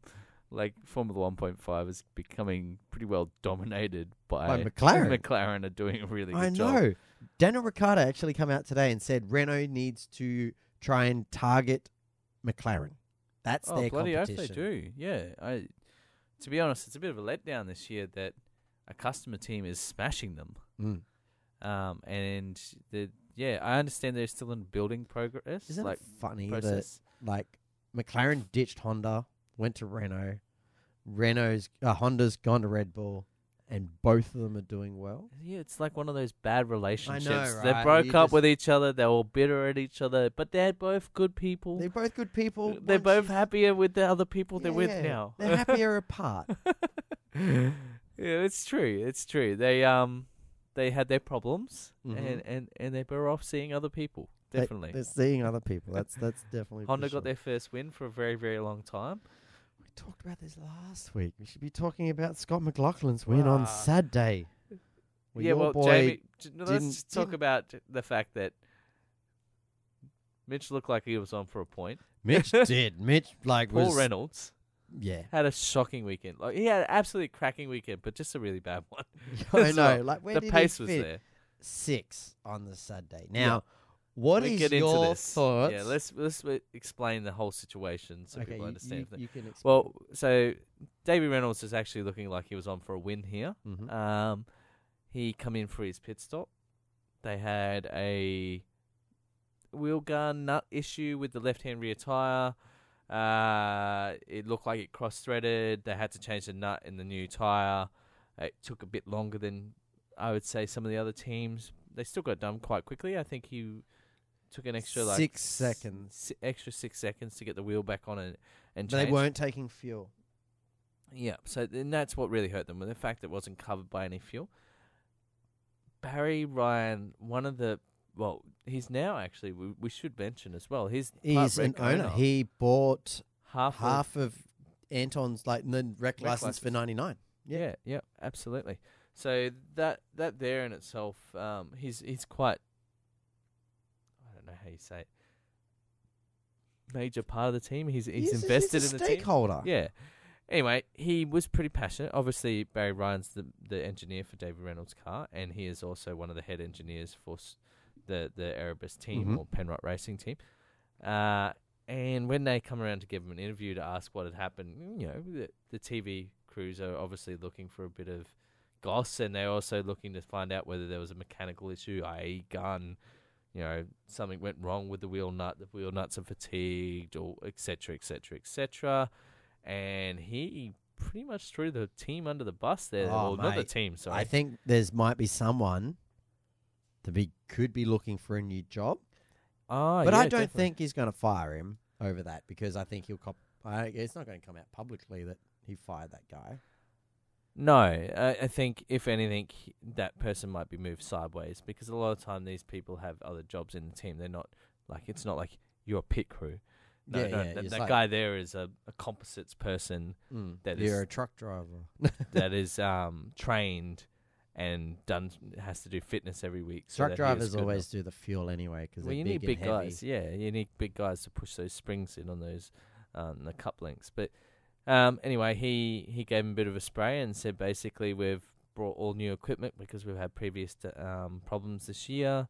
like Formula 1.5 is becoming pretty well dominated by, By McLaren. McLaren are doing a really good I job. know. Daniel Ricciardo actually come out today and said Renault needs to try and target McLaren. That's Oh their bloody competition. they do. Yeah. I to be honest, it's a bit of a letdown this year that a customer team is smashing them. Mm. Um, and the yeah, I understand they're still in building progress. Isn't like it funny that like McLaren ditched Honda, went to Renault, Renault's uh, Honda's gone to Red Bull, and both of them are doing well. Yeah, it's like one of those bad relationships. They right? broke You up just- with each other. They were bitter at each other, but they're both good people. They're both good people. They're Once both you- happier with the other people they're with yeah. now. They're happier apart. yeah, it's true. It's true. They um they had their problems Mhm. and, and, and they're better off seeing other people. They- Definitely. They're seeing other people. That's that's definitely. for Honda sure. got their first win for a very, very long time. Talked about this last week. We should be talking about Scott McLaughlin's win on. Saturday. Well, yeah, your well, boy Jamie, j- no, let's didn't- just talk didn't- about the fact that Mitch looked like he was on for a point. Mitch did. Mitch like Paul was Reynolds yeah. had a shocking weekend. Like he had an absolutely cracking weekend, but just a really bad one. I know. Like where the did pace he was fit? there. Six on the Saturday. Now, what Let's is get into your this. thoughts? Yeah, let's let's uh, explain the whole situation so okay, people you, understand. you, you can explain. Well, so Davy Reynolds is actually looking like he was on for a win here. Mhm. Um, he come in for his pit stop. They had a wheel gun nut issue with the left-hand rear tire. Uh, it looked like it cross-threaded. They had to change the nut in the new tire. It took a bit longer than I would say some of the other teams. They still got it done quite quickly. I think he took an extra like Six seconds. si- extra six seconds to get the wheel back on and and they change. weren't taking fuel. Yeah, so then that's what really hurt them, with the fact that it wasn't covered by any fuel. Barry Ryan, one of the well, he's now actually we, we should mention as well. He's part He's an rec owner. He bought half of- half of Anton's like the rec, Rec license for license. ninety nine. yeah, yeah, absolutely. So that that there in itself, um, he's he's quite. How you say it. Major part of the team. He's he's, He's invested he's in the team. stakeholder. Yeah. Anyway, he was pretty passionate. Obviously, Barry Ryan's the the engineer for David Reynolds' car, and he is also one of the head engineers for the the Erebus team Mhm. or Penrite Racing team. Uh, and when they come around to give him an interview to ask what had happened, you know, the, the TV crews are obviously looking for a bit of goss, and they're also looking to find out whether there was a mechanical issue, i.e., gun. You know, something went wrong with the wheel nut. The wheel nuts are fatigued, or etc. etc. etc and he pretty much threw the team under the bus there. Oh, well, not the team, sorry. I think there's might be someone to be could be looking for a new job, oh, but yeah, I don't definitely. think he's going to fire him over that because I think he'll cop. I, it's not going to come out publicly that he fired that guy. No, I, I think if anything, that person might be moved sideways because a lot of time these people have other jobs in the team. They're not like it's not like you're a pit crew. No, Yeah, no, yeah, that, that like- guy there is a, a composites person Mm, That You're is- a truck driver. that is um, trained and done has to do fitness every week. so truck drivers always do the fuel anyway because well, you they're need big, big guys. Yeah, you need big guys to push those springs in on those um, the cup links. But um, anyway, he he gave him a bit of a spray and said basically we've brought all new equipment because we've had previous um, problems this year.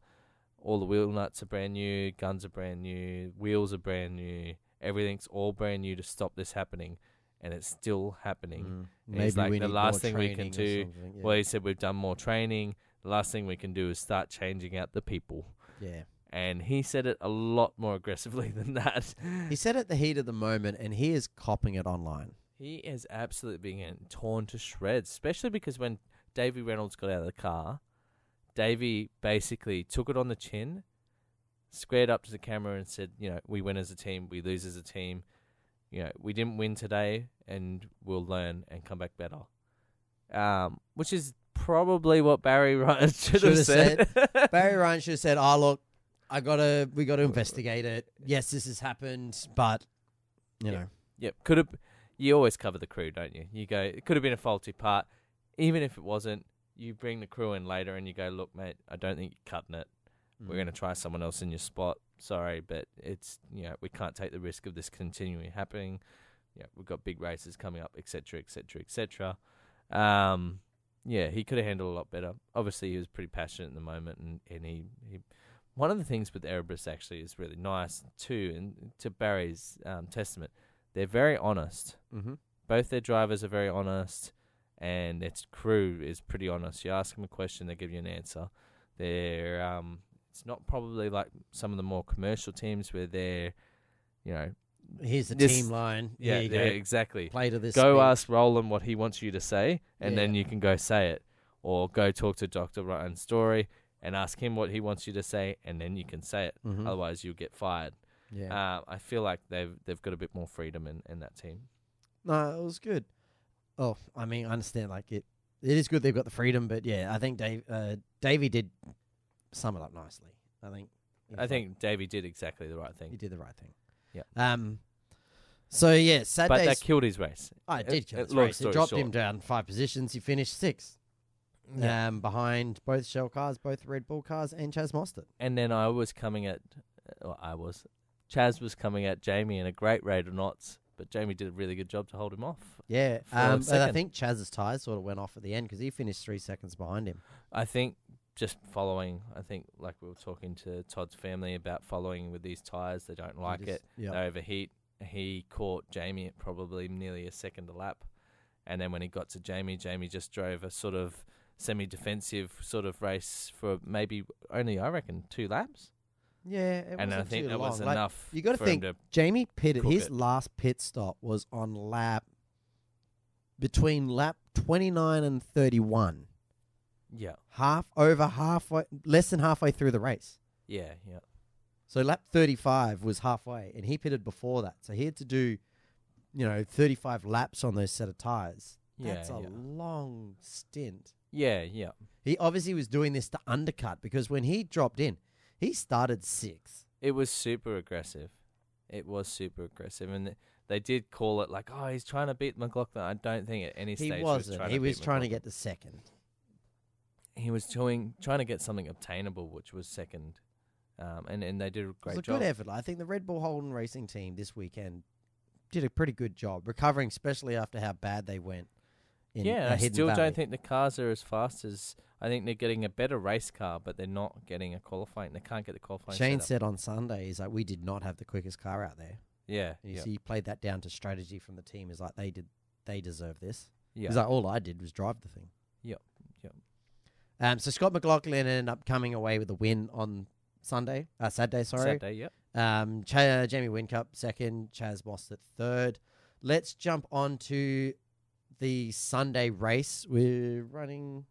All the wheel nuts are brand new, guns are brand new, wheels are brand new, everything's all brand new to stop this happening, and it's still happening. Mm. And he's like, the last thing we can do- Yeah. Well, he said we've done more training. The last thing we can do is start changing out the people. yeah. And he said it a lot more aggressively than that. He said it at the heat of the moment, and he is copping it online. He is absolutely being torn to shreds, especially because when Davy Reynolds got out of the car, Davy basically took it on the chin, squared up to the camera, and said, "You know, we win as a team, we lose as a team. You know, we didn't win today, and we'll learn and come back better." Um, which is probably what Barry Ryan should, Should have have said. Barry Ryan should have said, "Oh look, I gotta, we gotta investigate it. Yes, this has happened, but you know, Yep. Could have. You always cover the crew, don't you? You go. It could have been a faulty part, even if it wasn't. You bring the crew in later, and you go, "Look, mate, I don't think you're cutting it. We're Mm. going to try someone else in your spot. Sorry, but it's you know we can't take the risk of this continuing happening. Yeah, we've got big races coming up, etc., etc., etc. Um, yeah, he could have handled a lot better. Obviously, he was pretty passionate in the moment, and and he, he one of the things with Erebus actually is really nice too, and to Barry's um, testament, they're very honest. Mm-hmm. Both their drivers are very honest, and its crew is pretty honest. You ask them a question, they give you an answer. They're um, it's not probably like some of the more commercial teams where they're, you know, Here's the This- team line. yeah, yeah, go. exactly. Play to this. Go speed. ask Roland what he wants you to say, and then you can go say it, or go talk to Doctor Ryan Story and ask him what he wants you to say, and then you can say it. Mhm. Otherwise, you'll get fired. Yeah. Uh, I feel like they've they've got a bit more freedom in, in that team. No, it was good. Oh, I mean, I understand. Like it, it is good they've got the freedom, but yeah, I think Dave, uh, Davey did sum it up nicely. I think. I was think Davey did exactly the right thing. he did the right thing. Yeah. Um. So yeah, but Saturday's. that killed his race. I did kill it- his race. It dropped him down five positions. He finished sixth. Um, behind both Shell cars, both Red Bull cars, and Chaz Mostert. And then I was coming at, well, I was, Chaz was coming at Jamie in a great rate of knots, but Jamie did a really good job to hold him off. Yeah. Um. But I think Chaz's tyres sort of went off at the end because he finished three seconds behind him. I think just following, I think like we were talking to Todd's family about following with these tyres, they don't like it. Yeah. They overheat. He caught Jamie at probably nearly a second a lap. And then when he got to Jamie, Jamie just drove a sort of semi defensive sort of race for maybe only, I reckon, two laps. Yeah. It and I think that was long. Like, enough you gotta think- Jamie pitted. His it. last pit stop was on lap between lap twenty nine and thirty one. Yeah, Half over halfway, less than halfway through the race. yeah, yeah. So lap thirty five was halfway, and he pitted before that. So he had to do, you know, thirty five laps on those set of tires. Yeah, That's a yeah. long stint. Yeah, yeah. He obviously was doing this to undercut because when he dropped in, he started sixth. It was super aggressive. It was super aggressive, and they did call it like, "Oh, he's trying to beat McLaughlin." I don't think at any stage He wasn't. was trying he to was trying to get the second. He was trying trying to get something obtainable, which was second, um, and and they did a It great was a job. good effort. I think the Red Bull Holden Racing team this weekend did a pretty good job recovering, especially after how bad they went. In, yeah, I still Valley. don't think the cars are as fast as I think they're getting a better race car, but they're not getting a qualifying. They can't get the qualifying. Shane said on Sunday, he's like, we did not have the quickest car out there. "Yeah, And you yeah, see, he played that down to strategy from the team. Is like they did, they deserve this. yeah." He's like, all I did was drive the thing. Yep, yep. Um, so Scott McLaughlin ended up coming away with a win on Sunday, uh, Saturday. Sorry. Saturday, yep. Um, Ch- uh, Jamie Whincup second, Chaz Mostert third. Let's jump on to the Sunday race. We're running.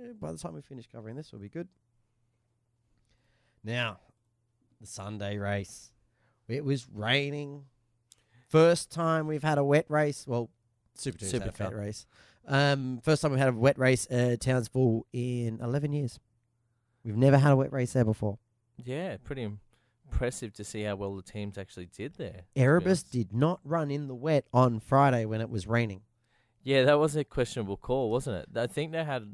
eh, By the time we finish covering this, we'll be good. Now, the Sunday race. It was raining. First time we've had a wet race. Well, Super had a wet race. Um, first time we've had a wet race at Townsville in eleven years. We've never had a wet race there before. Yeah, pretty impressive to see how well the teams actually did there. Erebus did not run in the wet on Friday when it was raining. Yeah, that was a questionable call, wasn't it? I think they had.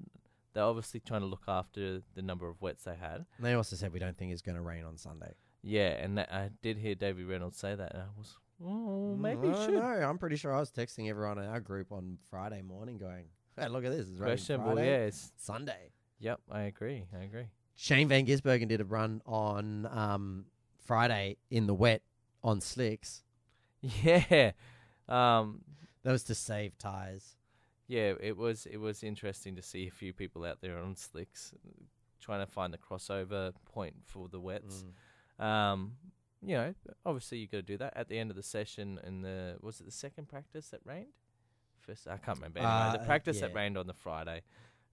They're obviously trying to look after the number of wets they had. And they also said we don't think it's going to rain on Sunday. Yeah, and that, I did hear Davey Reynolds say that, and I was, oh, maybe I you don't should. know. I'm pretty sure I was texting everyone in our group on Friday morning going, hey, look at this. It's raining Questionable, Friday, yes. Sunday. Yep, I agree. I agree. Shane Van Gisbergen did a run on um, Friday in the wet on slicks. Yeah, um, That was to save tyres. yeah. It was it was interesting to see a few people out there on slicks, trying to find the crossover point for the wets. Mm. Um, you know, obviously you got to do that at the end of the session. In the was it the second practice that rained? First, I can't remember. Anyway, Uh, the practice that yeah. rained on the Friday,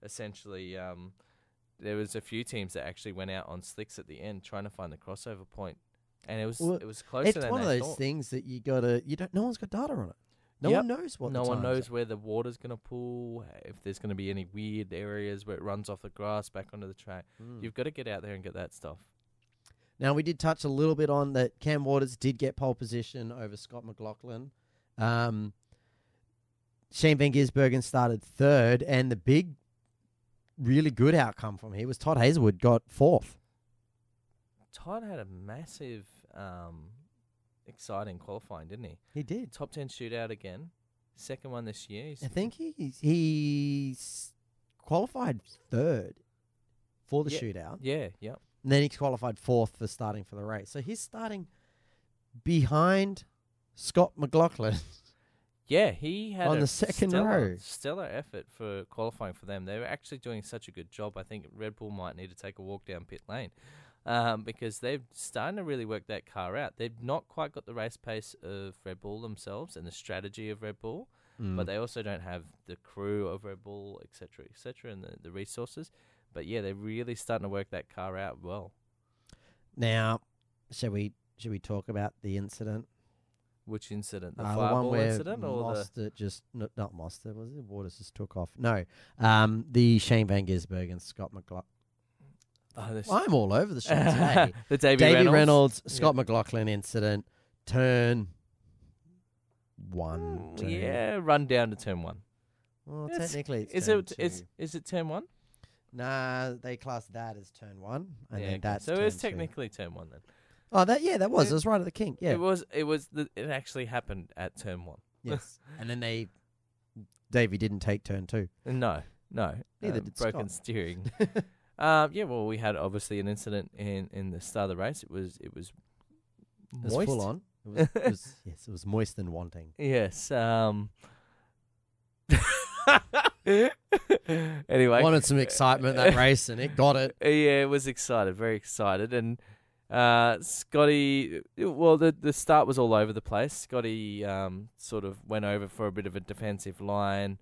essentially, um, there was a few teams that actually went out on slicks at the end trying to find the crossover point. point, and it was Well, it was closer It's than one of those thought. things that you got to, you don't, no one's got data on it. No Yep. one knows what no the one times knows are. where the water's going to pool, if there's going to be any weird areas where it runs off the grass back onto the track. Mm. You've got to get out there and get that stuff. Now we did touch a little bit on that. Cam Waters did get pole position over Scott McLaughlin. Um, Shane Van Gisbergen started third, and the big, really good outcome from here was Todd Hazelwood got fourth. Todd had a massive, um, exciting qualifying, didn't he? He did. Top ten shootout again. Second one this year. He's, I think he he's qualified third for the Yeah. shootout, yeah, yeah. and then he's qualified fourth for starting for the race. So he's starting behind Scott McLaughlin. Yeah, he had On a the second stellar, row. stellar effort for qualifying for them. They were actually doing such a good job. I think Red Bull might need to take a walk down pit lane um, because they're starting to really work that car out. They've not quite got the race pace of Red Bull themselves and the strategy of Red Bull, Mm. but they also don't have the crew of Red Bull, etc., etc., and the, the resources. But yeah, they're really starting to work that car out well. now, shall we should we talk about the incident? Which incident? The Uh, fireball incident or the? Mostert just no, not Mostert was it? Waters just took off. No, um, the Shane Van Gisbergen and Scott McLaughlin. Oh, this- I'm all over the show today. the Davy, Reynolds. Reynolds, Yeah. Scott McLaughlin incident, turn one. Mm, two. Yeah, run down to turn one. Well, It's- technically, it's Is turn it? Is two. is it turn one? Nah, they class that as turn one, and Yeah, then that's so turn it's two. technically turn one then. Oh, that yeah, that was. It- It was right at the kink. Yeah, It was. It was. The, it actually happened at turn one. yes. and then they, Davy didn't take turn two. No, no. Neither um, did broken Scott. steering. um, yeah. Well, we had obviously an incident in in the start of the race. It was. It was. It was Moist. full on. It was, it was yes, it was moist and wanting. Yes. Um. anyway, Wanted some excitement that race, and it got it. Yeah, it was excited, very excited, and uh, Scotty. Well, the the start was all over the place. Scotty um, sort of went over for a bit of a defensive line,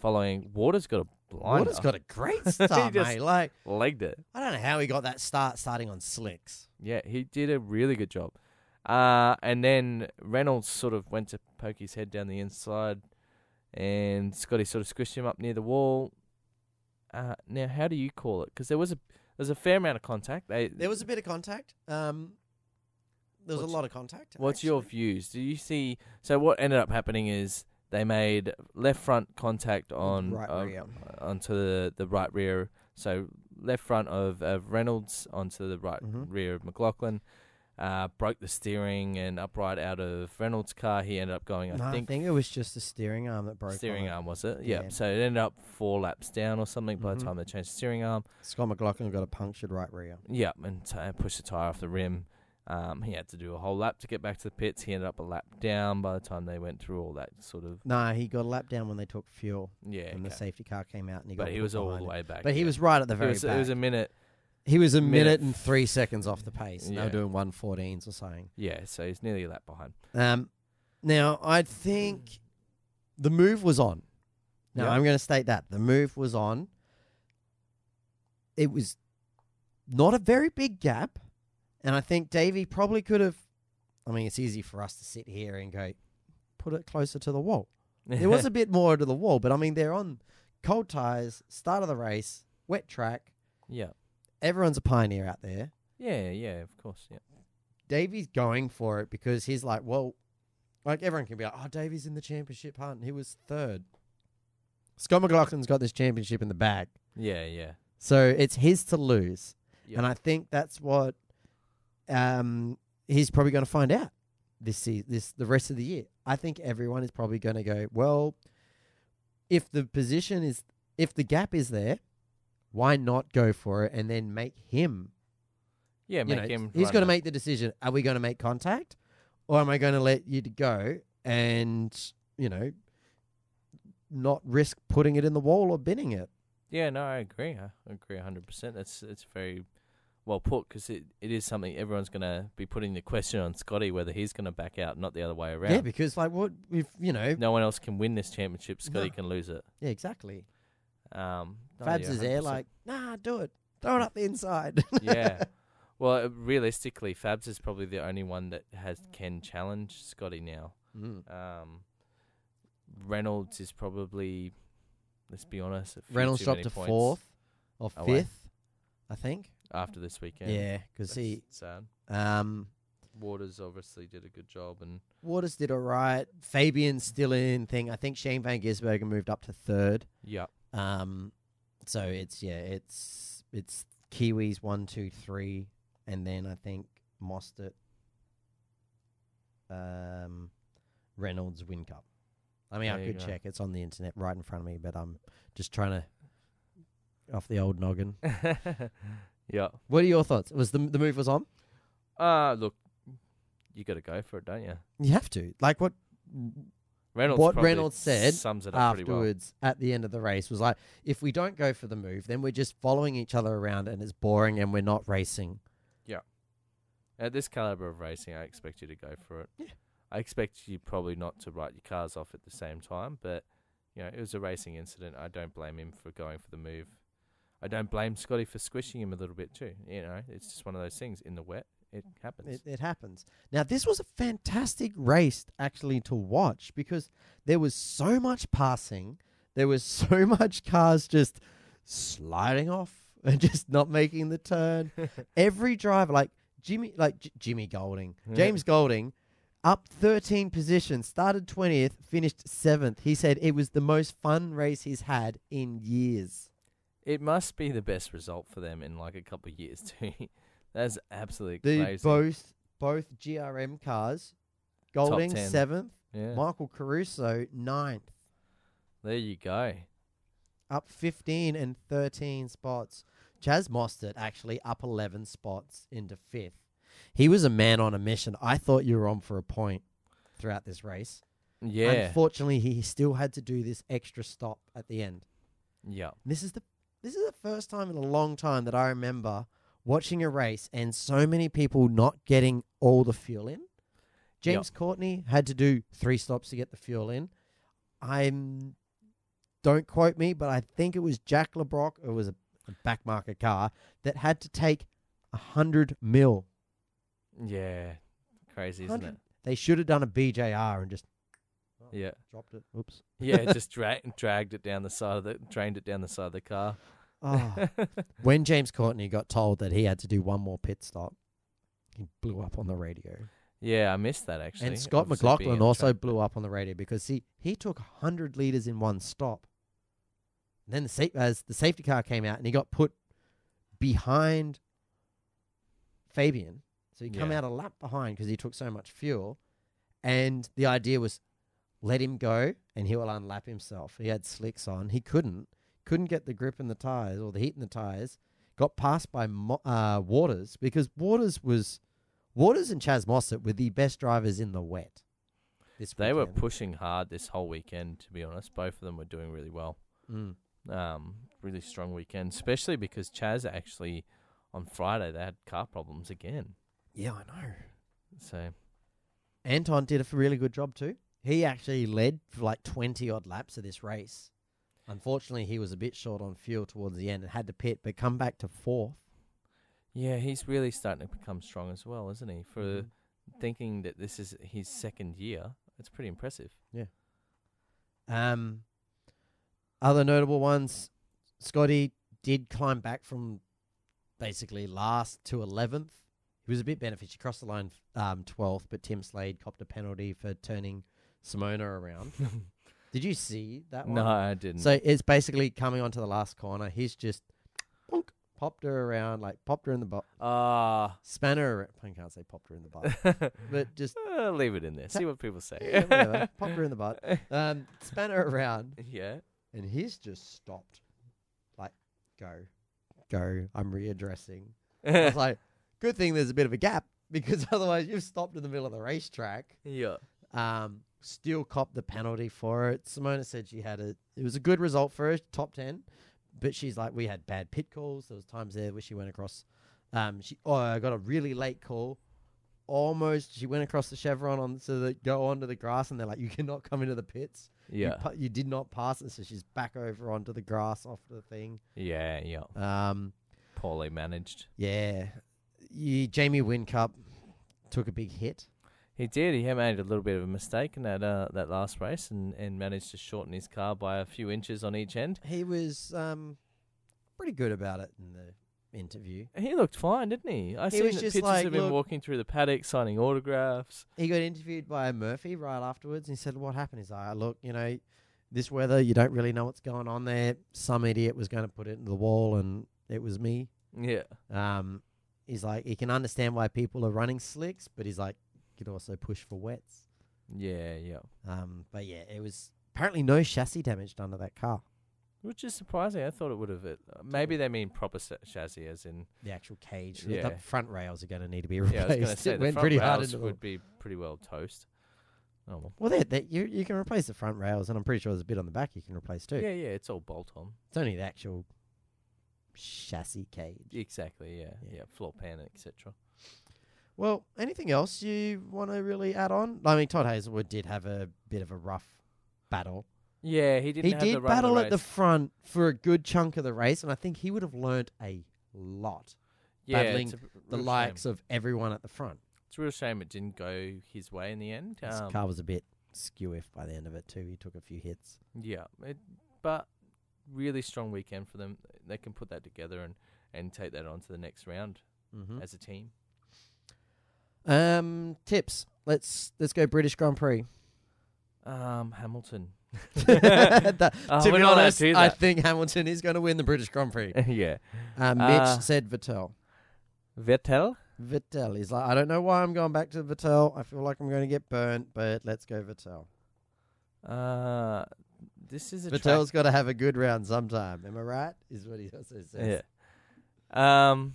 following Waters got a blinder, Waters got a great start, just- mate. Like legged it. I don't know how he got that start starting on slicks. Yeah, he did a really good job. Uh, and then Reynolds sort of went to poke his head down the inside, and Scotty sort of squished him up near the wall. Uh, now, how do you call it? Because there was a there was a fair amount of contact. They, There was a bit of contact. Um, there was What's- a lot of contact. What's your actually. views? Do you see? So what ended up happening is they made left front contact on right uh, rear. onto the, the right rear. So left front of, of Reynolds onto the right Mhm. rear of McLaughlin. Uh, broke the steering and upright out of Reynolds' car. He ended up going, I No, think, it was just the steering arm that broke. steering arm was it? Yeah. Yeah. So it ended up four laps down or something by Mhm. the time they changed the steering arm. Scott McLaughlin got a punctured right rear. Yeah, and t- and pushed the tire off the rim. Um, he had to do a whole lap to get back to the pits. He ended up a lap down by the time they went through all that sort of Nah, he got a lap down when they took fuel, yeah. and the safety car came out, and he but got. he was all the way back. But he was right at the It very was, back. it was a minute. he was a minute minute and three seconds off the pace, and they Yeah. were doing one fourteens or something. Yeah, so he's nearly a lap behind. Um, now I think the move was on. Now Yeah. I'm going to state that the move was on. It was not a very big gap, and I think Davey probably could have. I mean, it's easy for us to sit here and go, put it closer to the wall. There was a bit more to the wall, but I mean, they're on cold tires, start of the race, wet track. yeah, Everyone's a pioneer out there. yeah, yeah. Of course, yeah. Davey's going for it because he's like, well, like everyone can be like, oh, Davey's in the championship hunt. He was third. Scott McLaughlin's got this championship in the bag. Yeah, yeah. So it's his to lose. Yeah. And I think that's what um, he's probably going to find out this this the rest of the year. I think everyone is probably going to go, well, if the position is if the gap is there, why not go for it and then make him yeah, you make know, him. He's got to make the decision. Are we going to make contact, or am I going to let you go and you know not risk putting it in the wall or binning it? Yeah, no, I agree. I agree hundred percent. That's it's very well put because it, it is something everyone's going to be putting the question on Scotty whether he's going to back out, not the other way around. Yeah, because like what if you know? no one else can win this championship. Scotty No. can lose it. Yeah, exactly. Um, no, Fabs yeah, is there 100%. like, nah, do it, throw it up the inside. yeah. Well, uh, realistically, Fabs is probably the only one that has can challenge Scotty now. Mm. Um, Reynolds is probably, let's be honest, a few Reynolds too dropped many to points. fourth or away. fifth, I think. After this weekend. Yeah, because That's he sad. um, Waters obviously did a good job, and Waters did all right. Fabian's still in thing. I think Shane Van Gisbergen moved up to third. yeah, Um, so it's yeah, it's it's Kiwis one, two, three, and then I think Mostert, um, Reynolds Whincup. I mean, I There you could go. check. It's on the internet right in front of me, but I'm just trying to off the old noggin. yeah. What are your thoughts? Was the the move was on? Uh look, you got to go for it, don't you? You have to like what Reynolds. What probably Reynolds said sums it up pretty well. afterwards at the end of the race was like, if we don't go for the move, then we're just following each other around and it's boring and we're not racing. Yeah. At this caliber of racing, I expect you to go for it. Yeah. I expect you probably not to write your cars off at the same time, but you know it was a racing incident. I don't blame him for going for the move. I don't blame Scotty for squishing him a little bit too. You know, it's just one of those things. In the wet, it mm. happens. It, it happens. Now, this was a fantastic race actually to watch because there was so much passing. There was so much cars just sliding off and just not making the turn. Every driver, like Jimmy, like J- Jimmy Golding, Yeah. James Golding, up 13 positions, started 20th, finished 7th. He said it was the most fun race he's had in years. It must be the best result for them in like a couple of years too. That's absolutely The crazy. both both GRM cars, Golding 7th, yeah. Michael Caruso ninth. there you go. up 15 and 13 spots. Chaz Mostert actually up 11 spots into fifth. He was a man on a mission. I thought you were on for a point throughout this race. Yeah. Unfortunately, he still had to do this extra stop at the end. yeah. This is the this is the first time in a long time that I remember watching a race and so many people not getting all the fuel in. James Courtney had to do three stops to get the fuel in. I'm don't quote me, but I think it was Jack Le Brocq. It was a, a backmarker car that had to take a hundred mil. Yeah. Crazy, isn't it? They should have done a BJR and just oh, Yeah. dropped it. Oops. Yeah, just dra- dragged it down the side of the drained it down the side of the car. Oh. when James Courtney got told that he had to do one more pit stop, he blew up on the radio. yeah, I missed that actually. and Scott Obviously McLaughlin in also blew up on the radio because he he took 100 liters in one stop. And then the sa- as the safety car came out and he got put behind Fabian. So he come Yeah. out a lap behind because he took so much fuel. And the idea was let him go and he will unlap himself. He had slicks on. He couldn't. Couldn't get the grip in the tires or the heat in the tires. Got passed by Mo- uh, Waters because Waters was Waters and Chaz Mostert were the best drivers in the wet. This They were pushing hard this whole weekend. To be honest, both of them were doing really well. Mm. Um, really strong weekend, especially because Chaz actually on Friday they had car problems again. Yeah, I know. So Anton did a really good job too. He actually led for like 20 odd laps of this race. Unfortunately, he was a bit short on fuel towards the end and had to pit, but come back to fourth. yeah, he's really starting to become strong as well, isn't he? For Mhm. thinking that this is his second year, it's pretty impressive. Yeah. Um, other notable ones, Scotty did climb back from basically last to 11th. He was a bit beneficial. He crossed the line um, 12th, but Tim Slade copped a penalty for turning Simona around. did you see that one? no, I didn't. So it's basically coming onto the last corner. He's just bonk, popped her around, like popped her in the butt, ah, span her. ar- I can't say popped her in the butt, but just Uh, leave it in there. See what people say. yeah, whatever, popped her in the butt. Um, span her around, yeah. and he's just stopped. Like, go, go. I'm readdressing. I was like, good thing there's a bit of a gap because otherwise you've stopped in the middle of the racetrack. yeah. Um, still copped the penalty for it. Simona said she had a. It was a good result for her, top ten, but she's like, we had bad pit calls. There was times there where she went across. Um, she oh, I got a really late call. Almost, she went across the chevron on so that go onto the grass, and they're like, you cannot come into the pits. You, Yeah. pu- you did not pass it, so she's back over onto the grass off the thing. Yeah. Yeah. Um, Poorly managed. yeah, you, Jamie Whincup took a big hit. He did. He made a little bit of a mistake in that uh, that last race, and, and managed to shorten his car by a few inches on each end. he was um, pretty good about it in the interview. He looked fine, didn't he? I He seen pictures like, of him walking through the paddock, signing autographs. He got interviewed by Murphy right afterwards, and he said, "What happened?" He's like, "Look, you know, this weather, you don't really know what's going on there. Some idiot was going to put it into the wall, and it was me." Yeah, Um, he's like, he can understand why people are running slicks, but he's like, could also push for wets. yeah, yeah. Um, but yeah, it was apparently no chassis damage done to that car. Which is surprising. I thought it would have. It. Uh, maybe they mean proper sa- chassis, as in. The actual cage, Yeah. the front rails are going to need to be replaced. Yeah. I was going to say it the front pretty hard rails into would be pretty well toast. Oh well. Well, they, you you can replace the front rails, and I'm pretty sure there's a bit on the back you can replace too. Yeah, yeah. It's all bolt on. It's only the actual chassis cage. Exactly. Yeah, Yeah. yeah. Floor pan, etc. Well, anything else you want to really add on? I mean, Todd Hazelwood did have a bit of a rough battle. Yeah, he didn't. he have did battle the at the front for a good chunk of the race, and I think he would have learnt a lot. yeah, battling The likes Shame. of everyone at the front. It's a real shame it didn't go his way in the end. His Um, car was a bit skew if by the end of it too. He took a few hits. Yeah, it, but really strong weekend for them. They can put that together and, and take that on to the next round Mm-hmm. as a team. Um, tips. Let's let's go British Grand Prix. Um, Hamilton. That- Oh, to we're be not allowed honest, to do I that. think Hamilton is going to win the British Grand Prix. yeah. Uh, Mitch Uh, said Vettel. Vettel. Vettel. He's like, I don't know why I'm going back to Vettel. I feel like I'm going to get burnt, but let's go Vettel. Uh, this is a Vettel's got to have a good round sometime. Am I right? Is what he also says. Yeah. Um.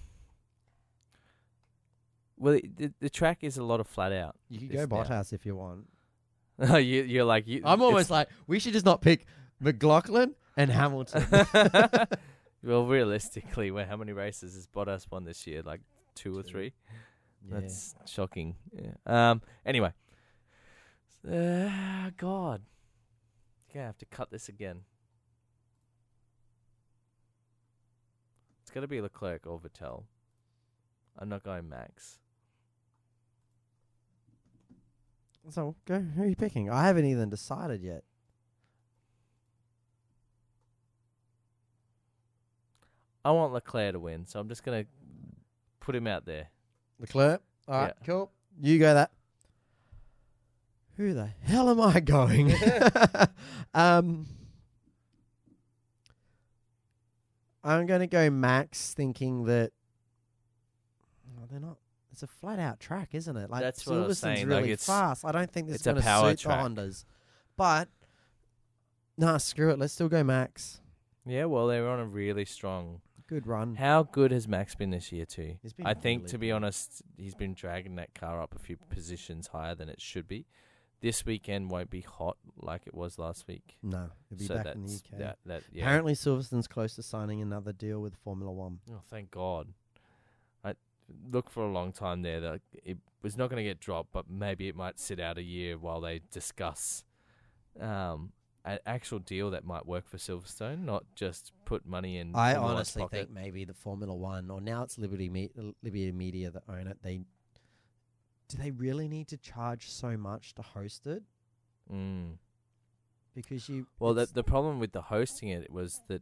Well, the, the track is a lot of flat out. You can go now. Bottas if you want. Oh, you, you're like you. I'm almost like we should just not pick McLaughlin and Hamilton. well, realistically, well, how many races has Bottas won this year? Like two or Two. three. That's shocking. Yeah. Um. Anyway. Uh, God. Gonna have to cut this again. It's to be Leclerc or Vettel. I'm not going Max. So go. Who are you picking? I haven't even decided yet. I want Leclerc to win, so I'm just gonna put him out there. Leclerc. All right, Yeah. cool. You go that. Who the hell am I going? um, I'm going to go Max, thinking that. Oh, they're not. It's a flat out track, isn't it? Like That's what I was Silverstone's saying, really like, it's- fast. I don't think this it's is a going to power suit track. the Hondas. But nah, screw it. Let's still go Max. Yeah, well, they were on a really strong. Good run. How good has Max been this year too? He's been I think, to be honest, he's been dragging that car up a few positions higher than it should be. This weekend won't be hot like it was last week. No, he'll be back in the UK. that. That yeah. Apparently, Silverstone's close to signing another deal with Formula One. Oh, thank God. Look for a long time there that it was not going to get dropped, but maybe it might sit out a year while they discuss um, an actual deal that might work for Silverstone, not just put money in. I honestly think maybe the Formula One, or now it's Liberty Me- Liberty Media that own it. They do they really need to charge so much to host it? Mm. Because you Well, the the problem with the hosting it was that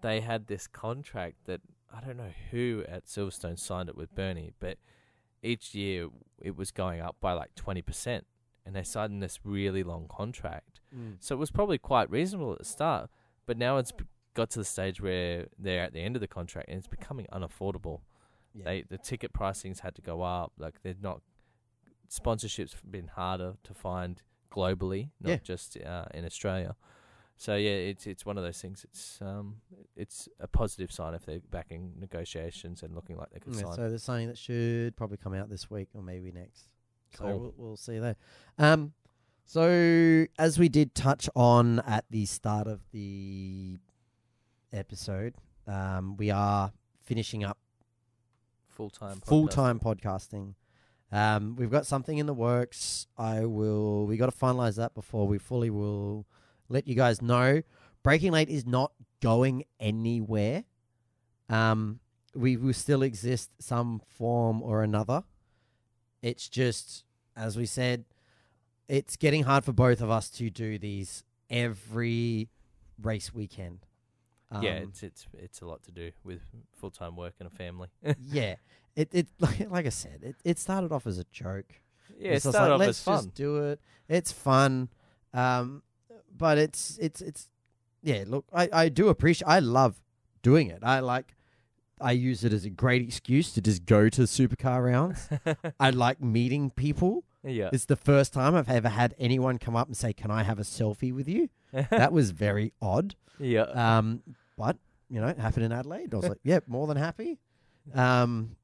they had this contract that I don't know who at Silverstone signed it with Bernie, but each year it was going up by like twenty percent, and they signed this really long contract. Mm. So it was probably quite reasonable at the start, but now it's got to the stage where they're at the end of the contract and it's becoming unaffordable. yeah. They the ticket pricings had to go up. Like they're not sponsorships have been harder to find globally, not Yeah. just uh, in Australia. So yeah, it's it's one of those things. It's um it's a positive sign if they're back in negotiations and looking like they could Yeah, sign. so there's something that should probably come out this week or maybe next. So we'll, we'll see there. Um, so as we did touch on at the start of the episode, um, we are finishing up Full time. full time podcasting. Um, we've got something in the works. I will. We got to finalize that before we fully will let you guys know. Breaking Late is not going anywhere. Um, we will still exist some form or another. It's just, as we said, it's getting hard for both of us to do these every race weekend. yeah, Um, it's it's it's a lot to do with full time work and a family. yeah. It it like, like I said, it, it started off as a joke. yeah, it It's started like, off let's as fun. just do it. It's fun, um, but it's it's it's yeah. Look, I I do appreciate. I love doing it. I like. I use it as a great excuse to just go to supercar rounds. I like meeting people. yeah, It's the first time I've ever had anyone come up and say, "Can I have a selfie with you?" That was very odd. yeah, Um, but you know, it happened in Adelaide. I was like, "Yeah, more than happy." Um,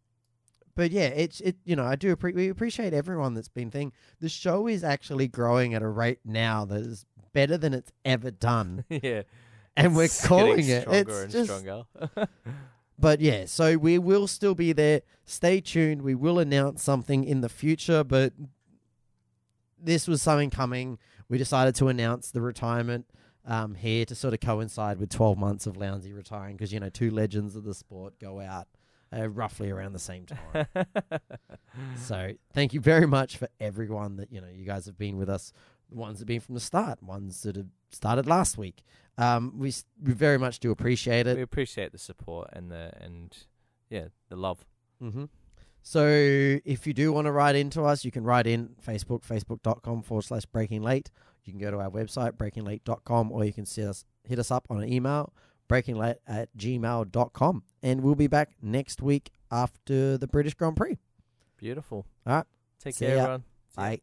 but yeah, it's it. You know, I do appre- we appreciate everyone that's been thing. The show is actually growing at a rate now that is better than it's ever done, yeah. and we're It's calling getting it. stronger It's and just, stronger. but yeah, so we will still be there. Stay tuned. We will announce something in the future, but this was something coming. We decided to announce the retirement um, here to sort of coincide with 12 months of Lowndesy retiring because, you know, two legends of the sport go out uh, roughly around the same time. so thank you very much for everyone that, you know, you guys have been with us. Ones that have been from the start, ones that have started last week. Um, we, we very much do appreciate it. we appreciate the support and the and yeah the love. Mm-hmm. So if you do want to write into us, you can write in Facebook, facebook.com forward slash breaking late. You can go to our website, breakinglate.com, or you can see us, hit us up on an email, breakinglate at gmail.com. And we'll be back next week after the British Grand Prix. Beautiful. All right. Take See care, ya. everyone. See ya. Bye.